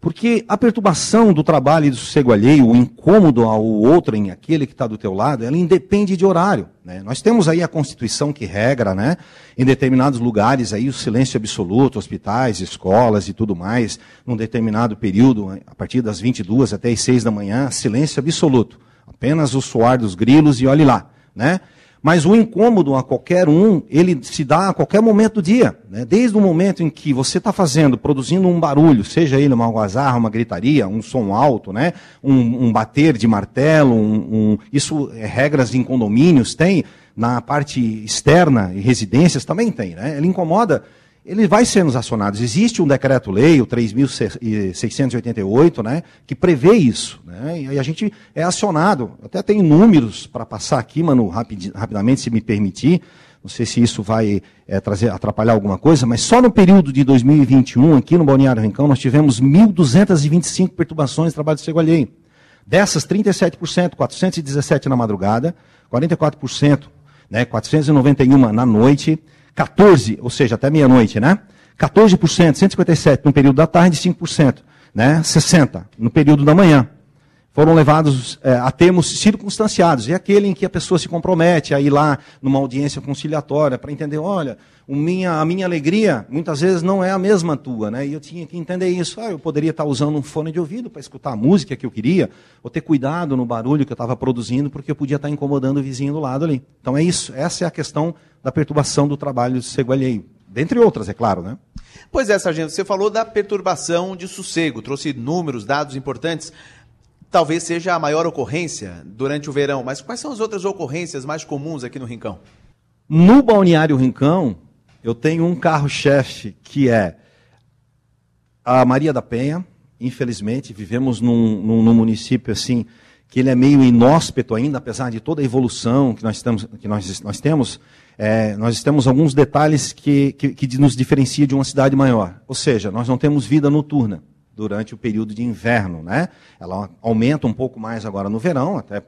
Speaker 17: Porque a perturbação do trabalho e do sossego alheio, o incômodo ao outro em aquele que está do teu lado, ela independe de horário. Né? Nós temos aí a Constituição que regra, né? em determinados lugares, aí o silêncio absoluto, hospitais, escolas e tudo mais, num determinado período, a partir das 22 até as 6 da manhã, silêncio absoluto. Apenas o soar dos grilos e olhe lá. Né? Mas o incômodo a qualquer um, ele se dá a qualquer momento do dia. Né? Desde o momento em que você está fazendo, produzindo um barulho, seja ele uma algazarra, uma gritaria, um som alto, né? um, um bater de martelo, um, um, isso é regras em condomínios, tem, na parte externa e residências também tem. Né? Ele incomoda ele vai ser nos acionados. Existe um decreto-lei, o 3.688, né, que prevê isso. Né, e a gente é acionado. Até tem números para passar aqui, mano, rapid, rapidamente, se me permitir. Não sei se isso vai é, trazer, atrapalhar alguma coisa, mas só no período de 2021, aqui no Balneário Rincão, nós tivemos 1.225 perturbações de trabalho de cego alheio. Dessas, 37%, 417 na madrugada, 44%, né, 491 na noite, 14, ou seja, até meia-noite, né? 14%, 157 no período da tarde, 5%, né? 60 no período da manhã. Foram levados é, a termos circunstanciados. E aquele em que a pessoa se compromete a ir lá numa audiência conciliatória para entender, olha, minha, a minha alegria muitas vezes não é a mesma tua, né? E eu tinha que entender isso. Ah, eu poderia estar usando um fone de ouvido para escutar a música que eu queria, ou ter cuidado no barulho que eu estava produzindo, porque eu podia estar incomodando o vizinho do lado ali. Então é isso. Essa é a questão da perturbação do trabalho de sossego alheio. Dentre outras, é claro, né?
Speaker 1: Pois é, Sargento, você falou da perturbação de sossego, trouxe números, dados importantes. Talvez seja a maior ocorrência durante o verão, mas quais são as outras ocorrências mais comuns aqui no Rincão?
Speaker 17: No Balneário Rincão, eu tenho um carro-chefe que é a Maria da Penha. Infelizmente, vivemos num, num, num município assim que ele é meio inóspito ainda, apesar de toda a evolução que nós, estamos, que nós, nós temos, é, nós temos alguns detalhes que, que, que nos diferencia de uma cidade maior. Ou seja, nós não temos vida noturna durante o período de inverno, né? Ela aumenta um pouco mais agora no verão, até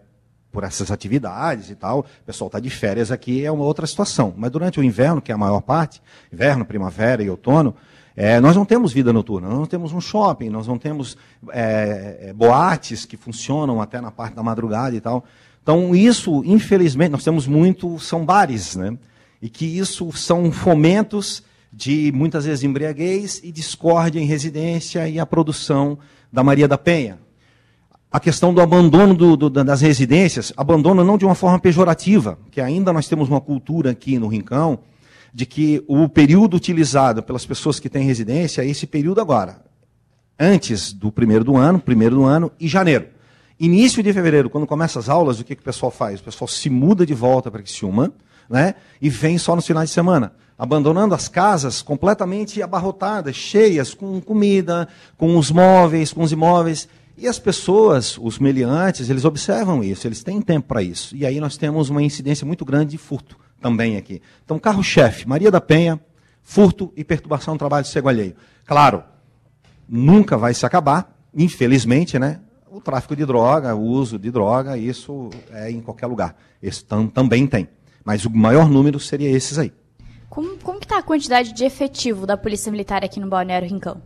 Speaker 17: por essas atividades e tal. O pessoal está de férias aqui, é uma outra situação. Mas durante o inverno, que é a maior parte, inverno, primavera e outono, é, nós não temos vida noturna, nós não temos um shopping, nós não temos é, é, boates que funcionam até na parte da madrugada e tal. Então, isso, infelizmente, nós temos muito, são bares, né? E que isso são fomentos de, muitas vezes, embriaguez e discórdia em residência e a produção da Maria da Penha. a questão do abandono do, do, das residências, abandono não de uma forma pejorativa, que ainda nós temos uma cultura aqui no Rincão, de que o período utilizado pelas pessoas que têm residência é esse período agora. Antes do primeiro do ano, primeiro do ano e janeiro. Início de fevereiro, quando começa as aulas, o que, que o pessoal faz? O pessoal se muda de volta para Criciúma, né? E vem só nos finais de semana, abandonando as casas completamente abarrotadas, cheias com comida, com os móveis, com os imóveis. E as pessoas, os meliantes, eles observam isso, eles têm tempo para isso. E aí nós temos uma incidência muito grande de furto também aqui. Então, carro-chefe, Maria da Penha, furto e perturbação do trabalho de cego alheio. Claro, nunca vai se acabar, infelizmente, né? O tráfico de droga, o uso de droga, isso é em qualquer lugar. Esse tam, também tem. Mas o maior número seria esses aí.
Speaker 2: Como, como está a quantidade de efetivo da Polícia Militar aqui no Balneário Rincão?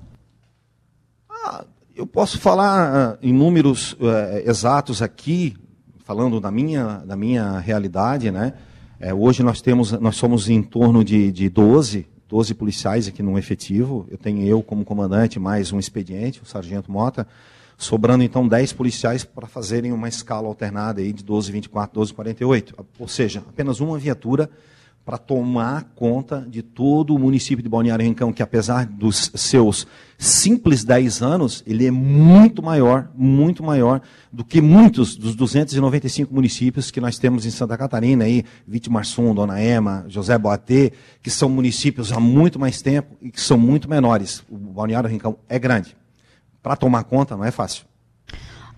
Speaker 17: Ah, eu posso falar uh, em números uh, exatos aqui, falando da minha, da minha realidade, né? É, hoje nós temos, nós somos em torno de, de 12, 12 policiais aqui no efetivo. Eu tenho eu como comandante, mais um expediente, o Sargento Mota, sobrando então 10 policiais para fazerem uma escala alternada aí de 12, 24, 12, 48. Ou seja, apenas uma viatura para tomar conta de todo o município de Balneário Rincão, que apesar dos seus simples 10 anos, ele é muito maior, muito maior do que muitos dos 295 municípios que nós temos em Santa Catarina, aí, Vitimarsum, Dona Ema, José Boatê, que são municípios há muito mais tempo e que são muito menores. O Balneário Rincão é grande. Para tomar conta não é fácil.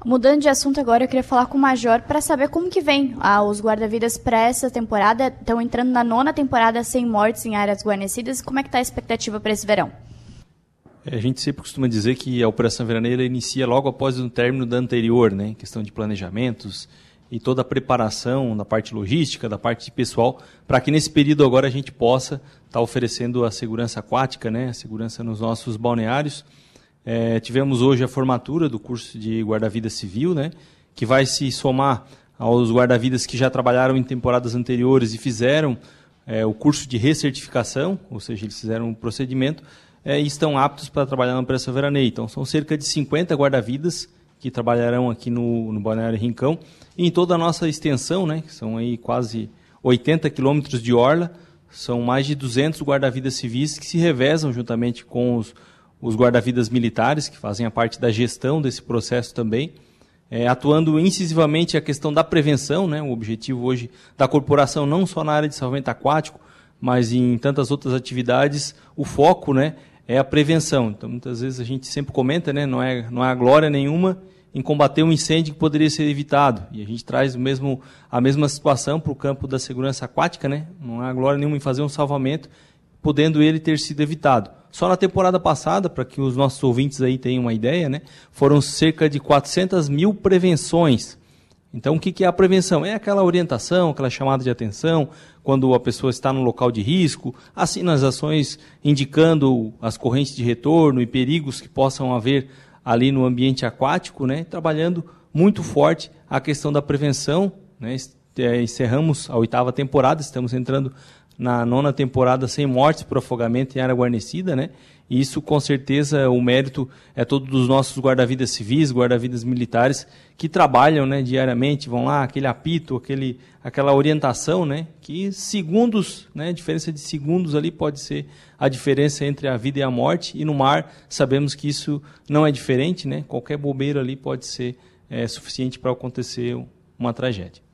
Speaker 2: Mudando de assunto agora, eu queria falar com o Major para saber como que vem ah, os guarda-vidas para essa temporada. Estão entrando na nona temporada sem mortes em áreas guarnecidas. Como é que está a expectativa para esse verão?
Speaker 16: É, a gente sempre costuma dizer que a Operação Veraneira inicia logo após o término da anterior, né? questão de planejamentos e toda a preparação da parte logística, da parte de pessoal, para que nesse período agora a gente possa estar tá oferecendo a segurança aquática, né? a segurança nos nossos balneários é, tivemos hoje a formatura do curso de guarda-vida civil, né, que vai se somar aos guarda-vidas que já trabalharam em temporadas anteriores e fizeram é, o curso de recertificação, ou seja, eles fizeram um procedimento é, e estão aptos para trabalhar na Operação Veraneio. Então, são cerca de 50 guarda-vidas que trabalharão aqui no, no Balneário Rincão e em toda a nossa extensão, né, que são aí quase 80 quilômetros de orla, são mais de 200 guarda-vidas civis que se revezam juntamente com os os guarda-vidas militares, que fazem a parte da gestão desse processo também, é, atuando incisivamente a questão da prevenção, né, o objetivo hoje da corporação, não só na área de salvamento aquático, mas em tantas outras atividades, o foco né, é a prevenção. Então, muitas vezes a gente sempre comenta, né, não, é, não há glória nenhuma em combater um incêndio que poderia ser evitado. E a gente traz o mesmo, a mesma situação para o campo da segurança aquática, né? não há glória nenhuma em fazer um salvamento, podendo ele ter sido evitado. Só na temporada passada, para que os nossos ouvintes aí tenham uma ideia, né, foram cerca de 400 mil prevenções. Então, o que é a prevenção? É aquela orientação, aquela chamada de atenção, quando a pessoa está no local de risco, assim nas ações indicando as correntes de retorno e perigos que possam haver ali no ambiente aquático, né, trabalhando muito forte a questão da prevenção. Né, é, encerramos a oitava temporada, estamos entrando na nona temporada sem mortes por afogamento em área guarnecida, né? E isso, com certeza, o mérito é todo dos nossos guarda-vidas civis, guarda-vidas militares, que trabalham né, diariamente, vão lá, aquele apito, aquele, aquela orientação, né, que segundos, né, diferença de segundos ali pode ser a diferença entre a vida e a morte, e no mar sabemos que isso não é diferente, né, qualquer bobeira ali pode ser é, suficiente para acontecer uma tragédia.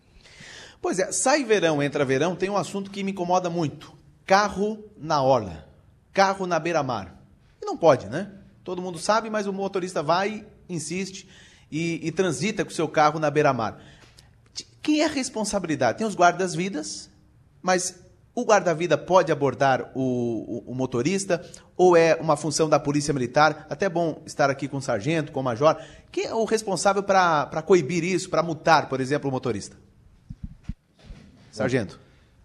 Speaker 1: Pois é, sai verão, entra verão, tem um assunto que me incomoda muito. Carro na orla. Carro na beira-mar. E não pode, né? Todo mundo sabe, mas o motorista vai, insiste e, e transita com o seu carro na beira-mar. Quem é a responsabilidade? Tem os guardas-vidas, mas o guarda-vida pode abordar o, o, o, motorista ou é uma função da polícia militar? Até bom estar aqui com o sargento, com o major. Quem é o responsável para coibir isso, para multar, por exemplo, o motorista? Sargento.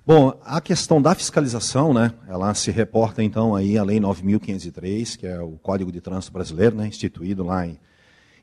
Speaker 17: Bom, a questão da fiscalização, né, ela se reporta então aí à Lei 9.503, que é o Código de Trânsito Brasileiro, né, instituído lá em,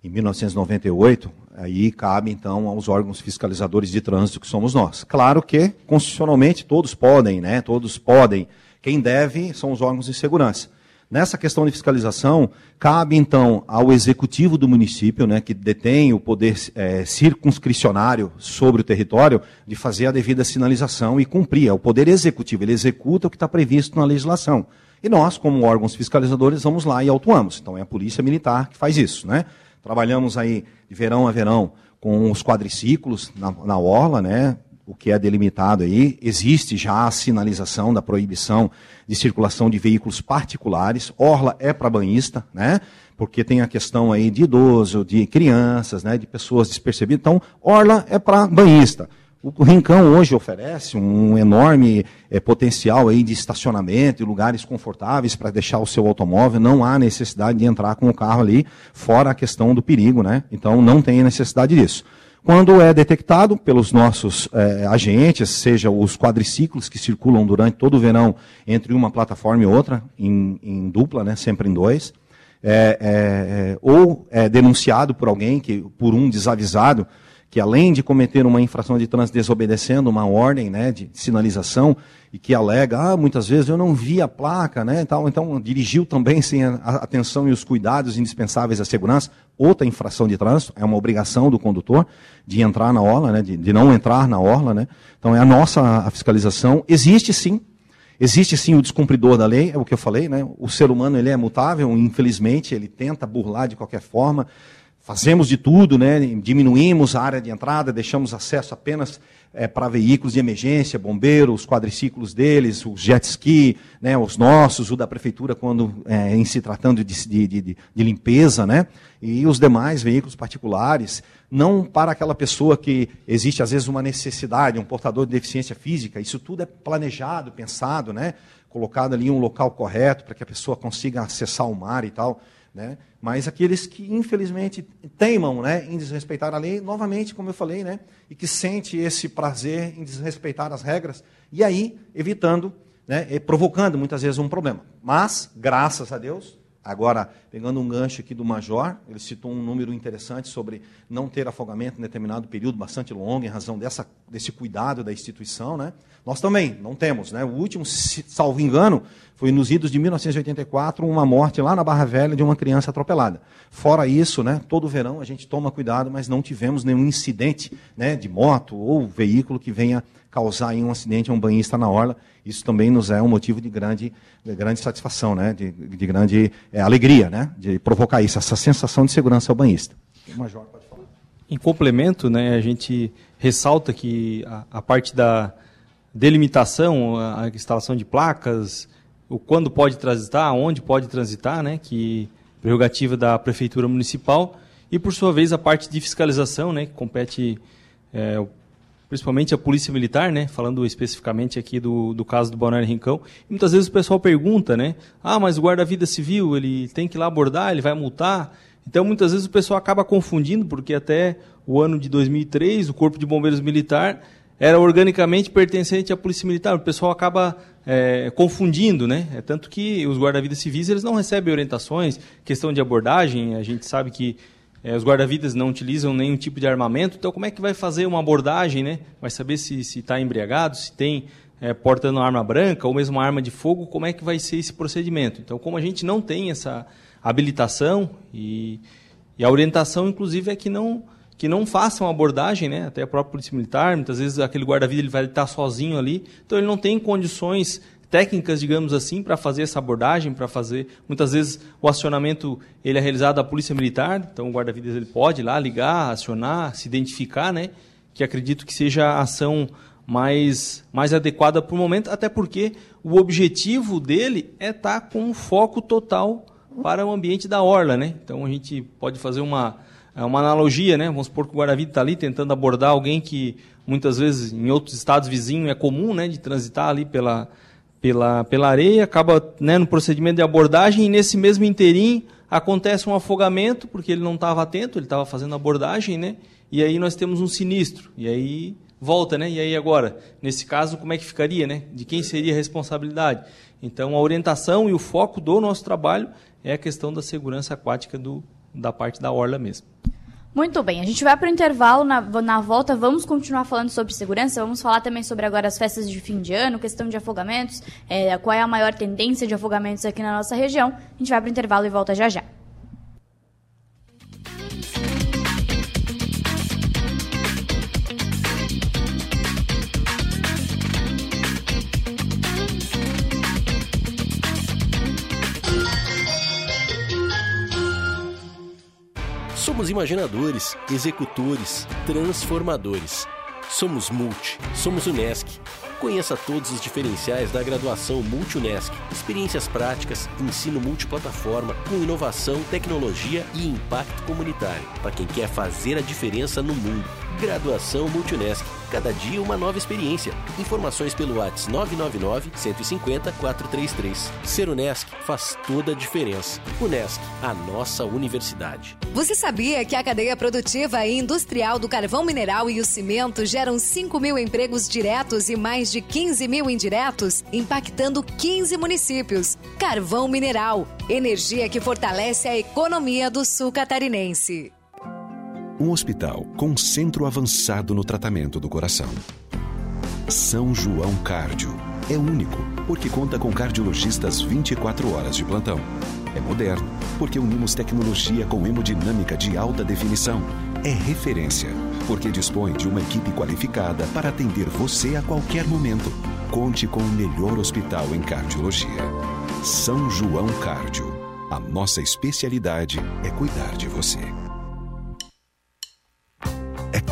Speaker 17: em 1998. Aí cabe então aos órgãos fiscalizadores de trânsito que somos nós. Claro que constitucionalmente todos podem, né, todos podem. Quem deve são os órgãos de segurança. Nessa questão de fiscalização, cabe então ao executivo do município, né, que detém o poder é, circunscricionário sobre o território, de fazer a devida sinalização e cumprir. É o poder executivo, ele executa o que está previsto na legislação. E nós, como órgãos fiscalizadores, vamos lá e autuamos. Então é a Polícia Militar que faz isso. Né? Trabalhamos aí de verão a verão com os quadriciclos na, na orla, né? O que é delimitado aí, existe já a sinalização da proibição de circulação de veículos particulares. Orla é para banhista, né? Porque tem a questão aí de idoso, de crianças, né? De pessoas despercebidas. Então, orla é para banhista. O Rincão hoje oferece um enorme é, potencial aí de estacionamento e lugares confortáveis para deixar o seu automóvel. Não há necessidade de entrar com o carro ali, fora a questão do perigo, né? Então não tem necessidade disso. Quando é detectado pelos nossos é, agentes, seja os quadriciclos que circulam durante todo o verão entre uma plataforma e outra, em, em dupla, né, sempre em dois, é, é, ou é denunciado por alguém, que, por um desavisado, que além de cometer uma infração de trânsito desobedecendo uma ordem né, de sinalização, e que alega, ah, muitas vezes eu não vi a placa, né, tal, então dirigiu também sem a atenção e os cuidados indispensáveis à segurança, outra infração de trânsito, é uma obrigação do condutor de entrar na orla, né, de, de não entrar na orla, né, então é a nossa a fiscalização, existe sim, existe sim o descumpridor da lei, é o que eu falei, né, o ser humano ele é mutável, infelizmente ele tenta burlar de qualquer forma, fazemos de tudo, né? diminuímos a área de entrada, deixamos acesso apenas é, para veículos de emergência, bombeiros, os quadriciclos deles, os jet ski, né, os nossos, o da prefeitura quando é, em se tratando de, de, de, de, limpeza, né, e os demais veículos particulares, não para aquela pessoa que existe às vezes uma necessidade, um portador de deficiência física, isso tudo é planejado, pensado, né, colocado ali em um local correto para que a pessoa consiga acessar o mar e tal. Né? Mas aqueles que, infelizmente, teimam né, em desrespeitar a lei, novamente, como eu falei, né, e que sente esse prazer em desrespeitar as regras, e aí evitando, né, provocando muitas vezes um problema. Mas, graças a Deus, Agora, pegando um gancho aqui do Major, ele citou um número interessante sobre não ter afogamento em determinado período bastante longo, em razão dessa, desse cuidado da instituição. Né? Nós também não temos. Né? O último, salvo engano, foi nos idos de 1984, uma morte lá na Barra Velha de uma criança atropelada. Fora isso, né, todo verão a gente toma cuidado, mas não tivemos nenhum incidente né, de moto ou veículo que venha causar um acidente a um banhista na orla. Isso também nos é um motivo de grande, de grande satisfação, né? de, de grande é, alegria, né? de provocar isso, essa sensação de segurança ao banhista. Major pode
Speaker 16: falar. Em complemento, né, a gente ressalta que a, a parte da delimitação, a, instalação de placas, o quando pode transitar, onde pode transitar, né, que prerrogativa da prefeitura municipal, e por sua vez a parte de fiscalização, né, que compete é, principalmente a Polícia Militar, né, falando especificamente aqui do, do caso do Balneário Rincão, e muitas vezes o pessoal pergunta, né, ah, mas o guarda-vida civil, ele tem que ir lá abordar, ele vai multar, então muitas vezes o pessoal acaba confundindo, porque até o ano de 2003, o Corpo de Bombeiros Militar era organicamente pertencente à Polícia Militar, o pessoal acaba é, confundindo, né, é tanto que os guarda-vidas civis, eles não recebem orientações, questão de abordagem, a gente sabe que é, os guarda-vidas não utilizam nenhum tipo de armamento, então como é que vai fazer uma abordagem, né? Vai saber se está embriagado, se tem é, portando arma branca ou mesmo arma de fogo, como é que vai ser esse procedimento? Então, como a gente não tem essa habilitação e, e a orientação, inclusive, é que não que não façam abordagem, né? Até a própria polícia militar, muitas vezes aquele guarda-vida ele vai estar sozinho ali, então ele não tem condições técnicas, digamos assim, para fazer essa abordagem, para fazer. Muitas vezes o acionamento ele é realizado da polícia militar, então o guarda-vidas ele pode ir lá ligar, acionar, se identificar, né? Que acredito que seja a ação mais mais adequada para o momento, até porque o objetivo dele é estar tá com um foco total para o ambiente da orla, né? Então a gente pode fazer uma uma analogia, né? Vamos supor que o guarda-vida está ali tentando abordar alguém que muitas vezes em outros estados vizinhos é comum, né, de transitar ali pela pela, pela areia, acaba né, no procedimento de abordagem e nesse mesmo inteirinho acontece um afogamento, porque ele não estava atento, ele estava fazendo abordagem, né? E aí nós temos um sinistro. E aí volta, né? E aí agora, nesse caso, como é que ficaria, né? De quem seria a responsabilidade? Então, a orientação e o foco do nosso trabalho é a questão da segurança aquática do, da parte da orla mesmo.
Speaker 2: Muito bem, a gente vai para o intervalo, na, na volta vamos continuar falando sobre segurança, vamos falar também sobre agora as festas de fim de ano, questão de afogamentos, é, qual é a maior tendência de afogamentos aqui na nossa região. A gente vai para o intervalo e volta já já.
Speaker 5: Somos imaginadores, executores, transformadores. Somos Multi, somos Unesc. Conheça todos os diferenciais da graduação Multi-Unesc. Experiências práticas, ensino multiplataforma, com inovação, tecnologia e impacto comunitário. Para quem quer fazer a diferença no mundo. Graduação Multi-Unesc. Cada dia uma nova experiência. Informações pelo WhatsApp 999 150 433. Ser Unesc faz toda a diferença. Unesc, a nossa universidade.
Speaker 18: Você sabia que a cadeia produtiva e industrial do carvão mineral e o cimento geram 5 mil empregos diretos e mais de 15 mil indiretos, impactando 15 municípios? Carvão mineral, energia que fortalece a economia do sul catarinense.
Speaker 19: Um hospital com centro avançado no tratamento do coração. São João Cárdio. É único, porque conta com cardiologistas 24 horas de plantão. É moderno, porque unimos tecnologia com hemodinâmica de alta definição. É referência, porque dispõe de uma equipe qualificada para atender você a qualquer momento. Conte com o melhor hospital em cardiologia. São João Cárdio. A nossa especialidade é cuidar de você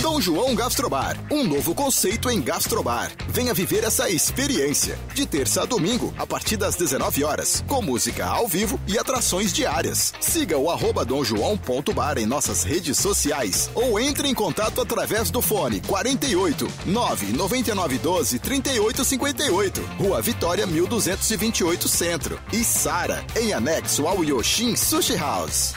Speaker 7: Dom João Gastrobar, um novo conceito em gastrobar. Venha viver essa experiência. De terça a domingo, a partir das 19 horas, com música ao vivo e atrações diárias. Siga o arroba domjoão.bar em nossas redes sociais ou entre em contato através do fone 48 999 12 38 58. Rua Vitória 1228 Centro. E Sara, em anexo ao Yoshin Sushi House.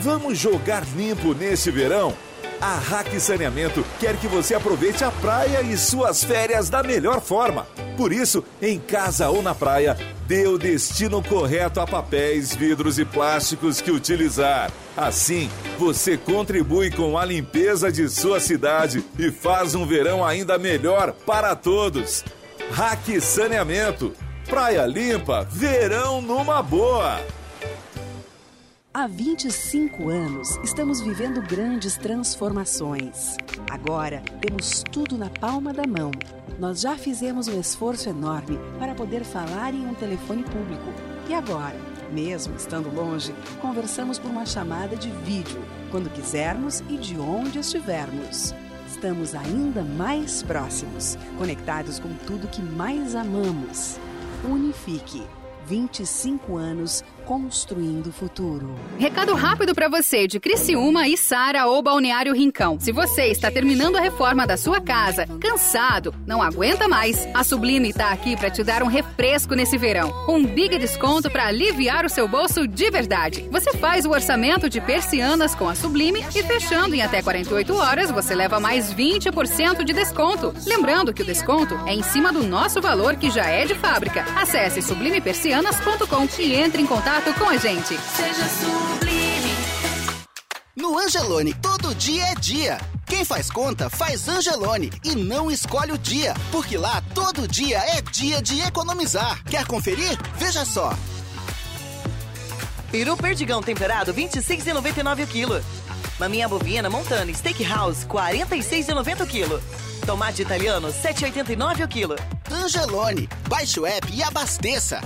Speaker 4: Vamos jogar limpo nesse verão? A Hack Saneamento quer que você aproveite a praia e suas férias da melhor forma. Por isso, em casa ou na praia, dê o destino correto a papéis, vidros e plásticos que utilizar. Assim, você contribui com a limpeza de sua cidade e faz um verão ainda melhor para todos. Hack Saneamento. Praia limpa, verão numa boa.
Speaker 9: Há 25 anos, estamos vivendo grandes transformações. Agora, temos tudo na palma da mão. Nós já fizemos um esforço enorme para poder falar em um telefone público. E agora, mesmo estando longe, conversamos por uma chamada de vídeo, quando quisermos e de onde estivermos. Estamos ainda mais próximos, conectados com tudo que mais amamos. Unifique. 25 anos construindo o futuro.
Speaker 20: Recado rápido para você de Criciúma e Sara ou Balneário Rincão. Se você está terminando a reforma da sua casa, cansado, não aguenta mais, a Sublime está aqui para te dar um refresco nesse verão. Um big desconto para aliviar o seu bolso de verdade. Você faz o orçamento de persianas com a Sublime e fechando em até 48 horas, você leva mais 20% de desconto. Lembrando que o desconto é em cima do nosso valor que já é de fábrica. Acesse sublimepersianas.com e entre em contato com a gente.
Speaker 10: Seja sublime.
Speaker 11: No Angelone, todo dia é dia. Quem faz conta, faz Angelone e não escolhe o dia, porque lá todo dia é dia de economizar. Quer conferir? Veja só.
Speaker 12: Peru perdigão temperado, 26,99 o quilo. Maminha bovina montana steakhouse, 46,90 o quilo. Tomate italiano, 7,89 o quilo.
Speaker 11: Angelone, baixe o app e abasteça.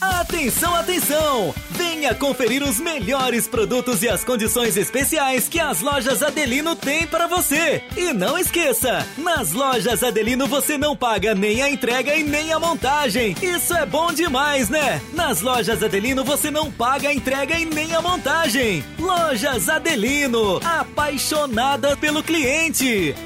Speaker 13: Atenção, atenção! Venha conferir os melhores produtos e as condições especiais que as lojas Adelino têm para você. E não esqueça, nas lojas Adelino você não paga nem a entrega e nem a montagem. Isso é bom demais, né? Nas lojas Adelino você não paga a entrega e nem a montagem. Lojas Adelino, apaixonada pelo cliente.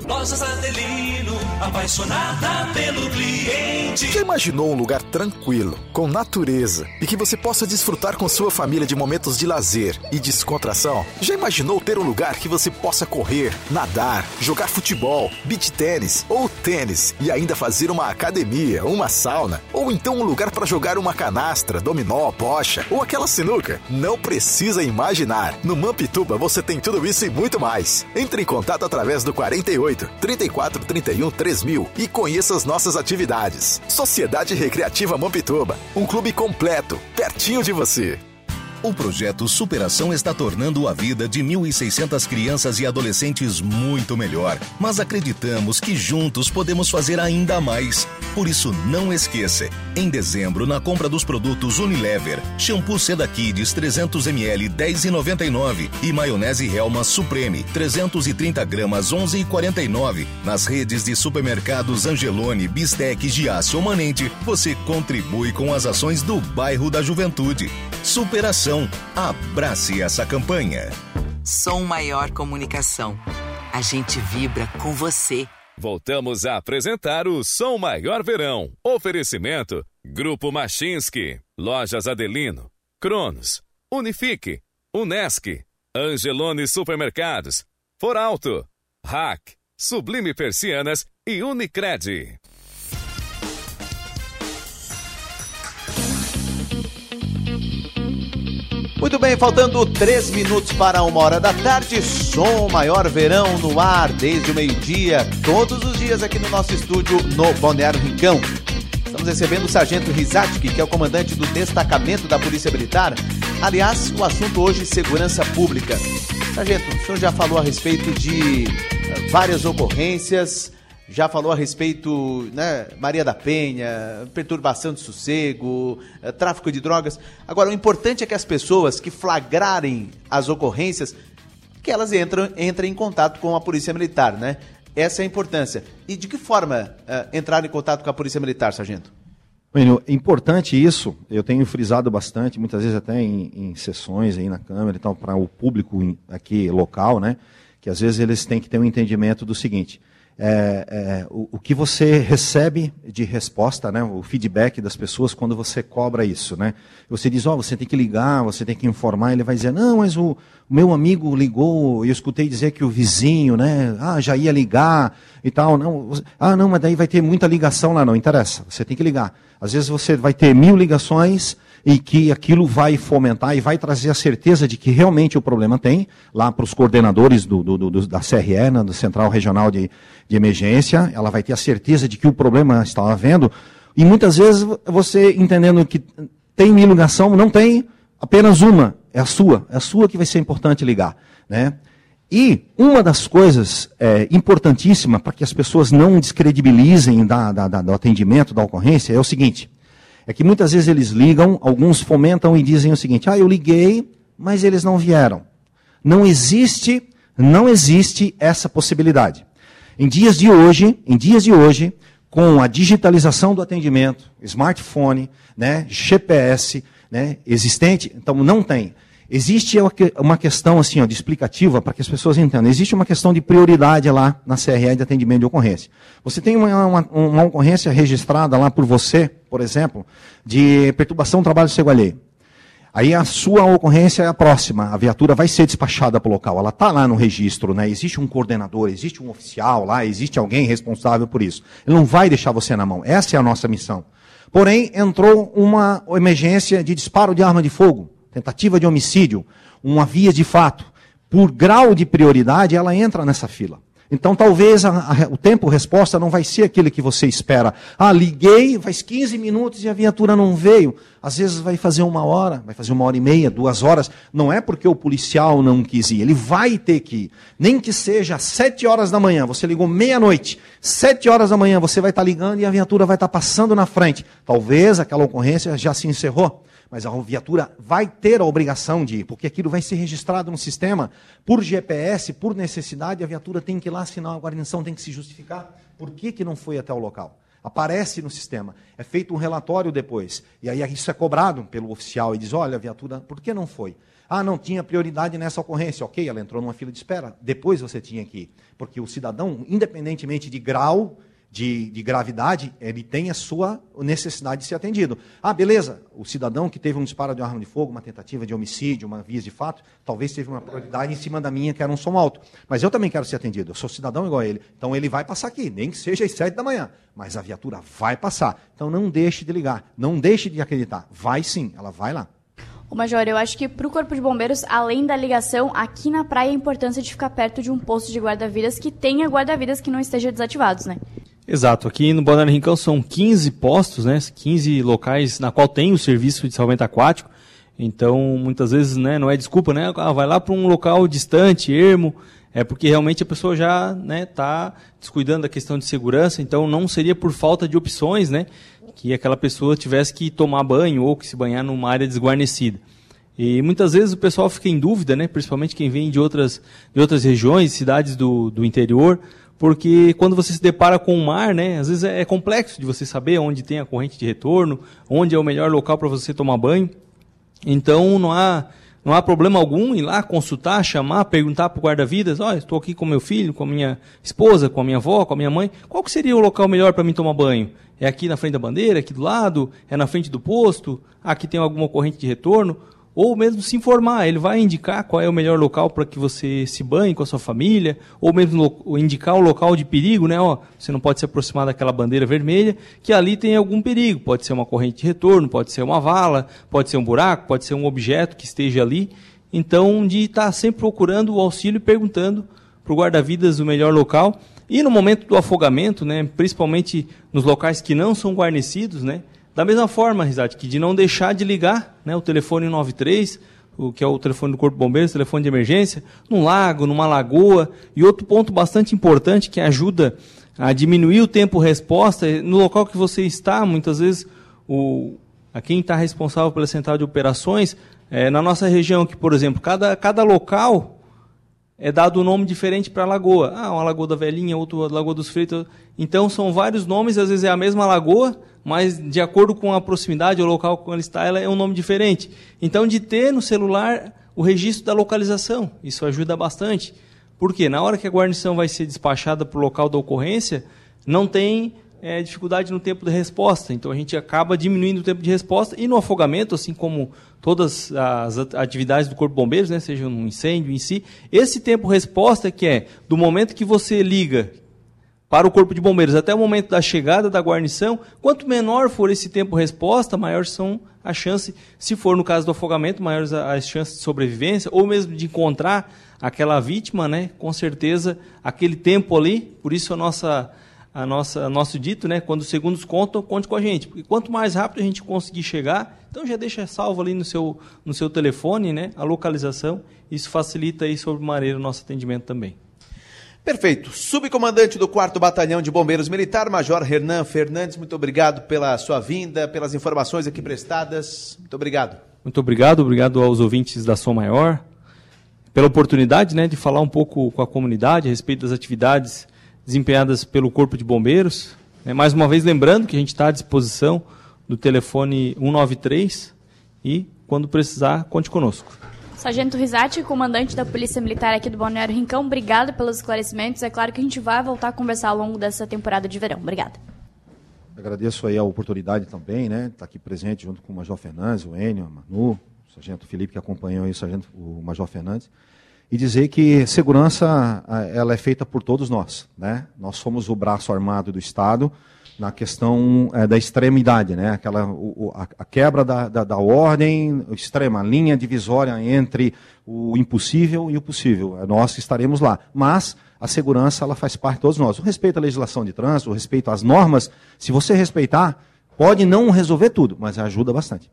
Speaker 14: Lojas Adelino, apaixonada pelo cliente.
Speaker 21: Já imaginou um lugar tranquilo, com natureza e que você possa desfrutar com sua família de momentos de lazer e descontração? Já imaginou ter um lugar que você possa correr, nadar, jogar futebol, beach tênis ou tênis e ainda fazer uma academia, uma sauna ou então um lugar para jogar uma canastra, dominó, bocha ou aquela sinuca? Não precisa imaginar. No Mampituba você tem tudo isso e muito mais. Entre em contato através do 48 34 31 3000 e conheça as nossas atividades. Sociedade Recreativa Mampituba, um clube completo, pertinho de você.
Speaker 22: O projeto Superação está tornando a vida de 1.600 crianças e adolescentes muito melhor, mas acreditamos que juntos podemos fazer ainda mais. Por isso, não esqueça: em dezembro, na compra dos produtos Unilever, shampoo Seda Kids 300ml 10,99 e maionese Helma Supreme 330 gramas 11,49, nas redes de supermercados Angelone, Bistec, Giasse ou Manente, você contribui com as ações do bairro da Juventude. Superação Abrace essa campanha.
Speaker 15: Som Maior Comunicação. A gente vibra com você.
Speaker 4: Voltamos a apresentar o Som Maior Verão. Oferecimento: Grupo Machinski, Lojas Adelino, Cronos, Unifique, Unesc, Angelone Supermercados, Foralto, Hack, Sublime Persianas e Unicred.
Speaker 1: Muito bem, faltando três minutos para uma hora da tarde, som maior verão no ar, desde o meio-dia, todos os dias aqui no nosso estúdio no Balneário Rincão. Estamos recebendo o Sargento Rizatki, que é o comandante do destacamento da Polícia Militar. Aliás, o assunto hoje segurança pública. Sargento, o senhor já falou a respeito de uh, várias ocorrências, já falou a respeito, né, Maria da Penha, perturbação de sossego, eh, tráfico de drogas. Agora, o importante é que as pessoas que flagrarem as ocorrências, que elas entram, entrem em contato com a Polícia Militar, né? Essa é a importância. E de que forma uh, entrar em contato com a Polícia Militar, sargento?
Speaker 17: Bueno, importante isso, eu tenho frisado bastante, muitas vezes até em, em sessões aí na Câmara e tal, para o público aqui local, né? Que às vezes eles têm que ter um entendimento do seguinte é, é, o, o, que você recebe de resposta, né, o feedback das pessoas quando você cobra isso. Né? Você diz, ó, oh, você tem que ligar, você tem que informar, ele vai dizer, não, mas o, meu amigo ligou, eu escutei dizer que o vizinho, né, ah, já ia ligar e tal. Não, ah, não, mas daí vai ter muita ligação lá, não interessa, você tem que ligar. Às vezes você vai ter mil ligações e que aquilo vai fomentar e vai trazer a certeza de que realmente o problema tem, lá para os coordenadores do, do, do, da CRE, né, do Central Regional de, de Emergência, ela vai ter a certeza de que o problema está havendo, e muitas vezes você entendendo que tem ligação, não tem, apenas uma, é a sua, é a sua que vai ser importante ligar. Né? E uma das coisas é, importantíssima para que as pessoas não descredibilizem da, da, da, do atendimento, da ocorrência, é o seguinte, é que muitas vezes eles ligam, alguns fomentam e dizem o seguinte: ah, eu liguei, mas eles não vieram. Não existe, não existe essa possibilidade. Em dias de hoje, em dias de hoje, com a digitalização do atendimento, smartphone, né, GPS, né, existente, então não tem. Existe uma questão assim, ó, de explicativa para que as pessoas entendam. Existe uma questão de prioridade lá na CRE de atendimento de ocorrência. Você tem uma, uma, uma ocorrência registrada lá por você, por exemplo, de perturbação do trabalho cego alheio. Aí a sua ocorrência é a próxima. A viatura vai ser despachada para o local. Ela está lá no registro, né? Existe um coordenador, existe um oficial lá, existe alguém responsável por isso. Ele não vai deixar você na mão. Essa é a nossa missão. Porém, entrou uma emergência de disparo de arma de fogo tentativa de homicídio, uma via de fato, por grau de prioridade, ela entra nessa fila. Então, talvez a, a, o tempo resposta não vai ser aquele que você espera. Ah, liguei, faz 15 minutos e a viatura não veio. Às vezes vai fazer uma hora, vai fazer uma hora e meia, duas horas. Não é porque o policial não quis ir, ele vai ter que ir. Nem que seja sete horas da manhã, você ligou meia-noite, sete horas da manhã você vai estar ligando e a viatura vai estar passando na frente. Talvez aquela ocorrência já se encerrou mas a viatura vai ter a obrigação de ir, porque aquilo vai ser registrado no sistema por GPS, por necessidade, a viatura tem que ir lá assinar a guarnição, tem que se justificar por que, que não foi até o local. Aparece no sistema, é feito um relatório depois, e aí isso é cobrado pelo oficial e diz: olha, a viatura, por que não foi? Ah, não tinha prioridade nessa ocorrência. Ok, ela entrou numa fila de espera. Depois você tinha que ir. Porque o cidadão, independentemente de grau de, de, gravidade, ele tem a sua necessidade de ser atendido. Ah, beleza, o cidadão que teve um disparo de arma de fogo, uma tentativa de homicídio, uma via de fato, talvez teve uma prioridade em cima da minha, que era um som alto. Mas eu também quero ser atendido, eu sou cidadão igual a ele. Então ele vai passar aqui, nem que seja às sete da manhã, mas a viatura vai passar. Então não deixe de ligar, não deixe de acreditar. Vai sim, ela vai lá.
Speaker 2: Ô Major, eu acho que para o Corpo de Bombeiros, além da ligação, aqui na praia a importância de ficar perto de um posto de guarda-vidas que tenha guarda-vidas que não estejam desativados, né?
Speaker 16: Exato, aqui no Balneário Rincão são 15 postos, né, 15 locais na qual tem o serviço de salvamento aquático. Então, muitas vezes, né, não é desculpa, né, ah, vai lá para um local distante, ermo, é porque realmente a pessoa já está né, tá descuidando da questão de segurança, então não seria por falta de opções, né, que aquela pessoa tivesse que tomar banho ou que se banhar numa área desguarnecida. E muitas vezes o pessoal fica em dúvida, né, principalmente quem vem de outras, de outras regiões, cidades do, do interior, porque quando você se depara com o mar, né, às vezes é, é complexo de você saber onde tem a corrente de retorno, onde é o melhor local para você tomar banho. Então não há não há problema algum ir lá consultar, chamar, perguntar para o guarda-vidas, olha, estou aqui com meu filho, com a minha esposa, com a minha avó, com a minha mãe, qual que seria o local melhor para mim tomar banho? É aqui na frente da bandeira, aqui do lado, é na frente do posto, aqui tem alguma corrente de retorno? Ou mesmo se informar. Ele vai indicar qual é o melhor local para que você se banhe com a sua família, ou mesmo indicar o local de perigo, né? Ó, você não pode se aproximar daquela bandeira vermelha, que ali tem algum perigo. Pode ser uma corrente de retorno, pode ser uma vala, pode ser um buraco, pode ser um objeto que esteja ali. Então, de estar tá sempre procurando o auxílio e perguntando para o guarda-vidas o melhor local. E no momento do afogamento, né, principalmente nos locais que não são guarnecidos, né, da mesma forma, Rizati, que de não deixar de ligar né, o telefone 93, o que é o telefone do Corpo de Bombeiros, telefone de emergência, num lago, numa lagoa. E outro ponto bastante importante que ajuda a diminuir o tempo resposta, no local que você está, muitas vezes o, a quem está responsável pela central de operações, é, na nossa região, que, por exemplo, cada, cada local é dado um nome diferente para a lagoa. Ah, uma lagoa da Velhinha, outra lagoa dos Freitos. Então, são vários nomes, às vezes é a mesma lagoa, mas de acordo com a proximidade, o local com ela está, ela é um nome diferente. Então, de ter no celular o registro da localização, isso ajuda bastante. Porque na hora que a guarnição vai ser despachada para o local da ocorrência, não tem é, dificuldade no tempo de resposta. Então a gente acaba diminuindo o tempo de resposta e no afogamento, assim como todas as atividades do Corpo de Bombeiros, né, seja um incêndio em si, esse tempo resposta que é do momento que você liga, para o Corpo de Bombeiros até o momento da chegada da guarnição, quanto menor for esse tempo-resposta, maiores são as chances, se for no caso do afogamento, maiores as chances de sobrevivência, ou mesmo de encontrar aquela vítima, né? com certeza, aquele tempo ali, por isso a nossa, a nossa, nosso dito, né? quando os segundos contam, conte com a gente, porque quanto mais rápido a gente conseguir chegar, então já deixa salvo ali no seu, no seu telefone né? a localização, isso facilita aí sobre o nosso atendimento também.
Speaker 1: Perfeito. Subcomandante do 4 Batalhão de Bombeiros Militar, Major Hernan Fernandes, muito obrigado pela sua vinda, pelas informações aqui prestadas. Muito obrigado.
Speaker 16: Muito obrigado, obrigado aos ouvintes da Som Maior, pela oportunidade né, de falar um pouco com a comunidade a respeito das atividades desempenhadas pelo Corpo de Bombeiros. É, mais uma vez, lembrando que a gente está à disposição do telefone 193 e, quando precisar, conte conosco.
Speaker 2: Sargento Risati, comandante da Polícia Militar aqui do Balneário Rincão, obrigado pelos esclarecimentos. É claro que a gente vai voltar a conversar ao longo dessa temporada de verão. Obrigada.
Speaker 17: Agradeço aí a oportunidade também, né? Estar tá aqui presente junto com o Major Fernandes, o Enio, a Manu, o Sargento Felipe que acompanhou aí o, Sargento, o Major Fernandes. e dizer que segurança ela é feita por todos nós. Né? Nós somos o braço armado do Estado na questão é, da extremidade, né? Aquela, o, a, a, quebra da, da, da, ordem extrema, a linha divisória entre o impossível e o possível. É nós estaremos lá. Mas a segurança ela faz parte de todos nós. O respeito à legislação de trânsito, o respeito às normas, se você respeitar, pode não resolver tudo, mas ajuda bastante.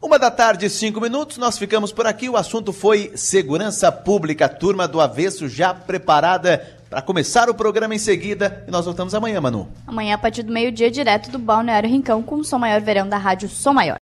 Speaker 1: Uma da tarde, cinco minutos, nós ficamos por aqui. O assunto foi segurança pública. Turma do Avesso já preparada para começar o programa em seguida. E nós voltamos amanhã, Manu.
Speaker 2: Amanhã, a partir do meio-dia, direto do Balneário Rincão, com o Som Maior Verão da Rádio Som Maior.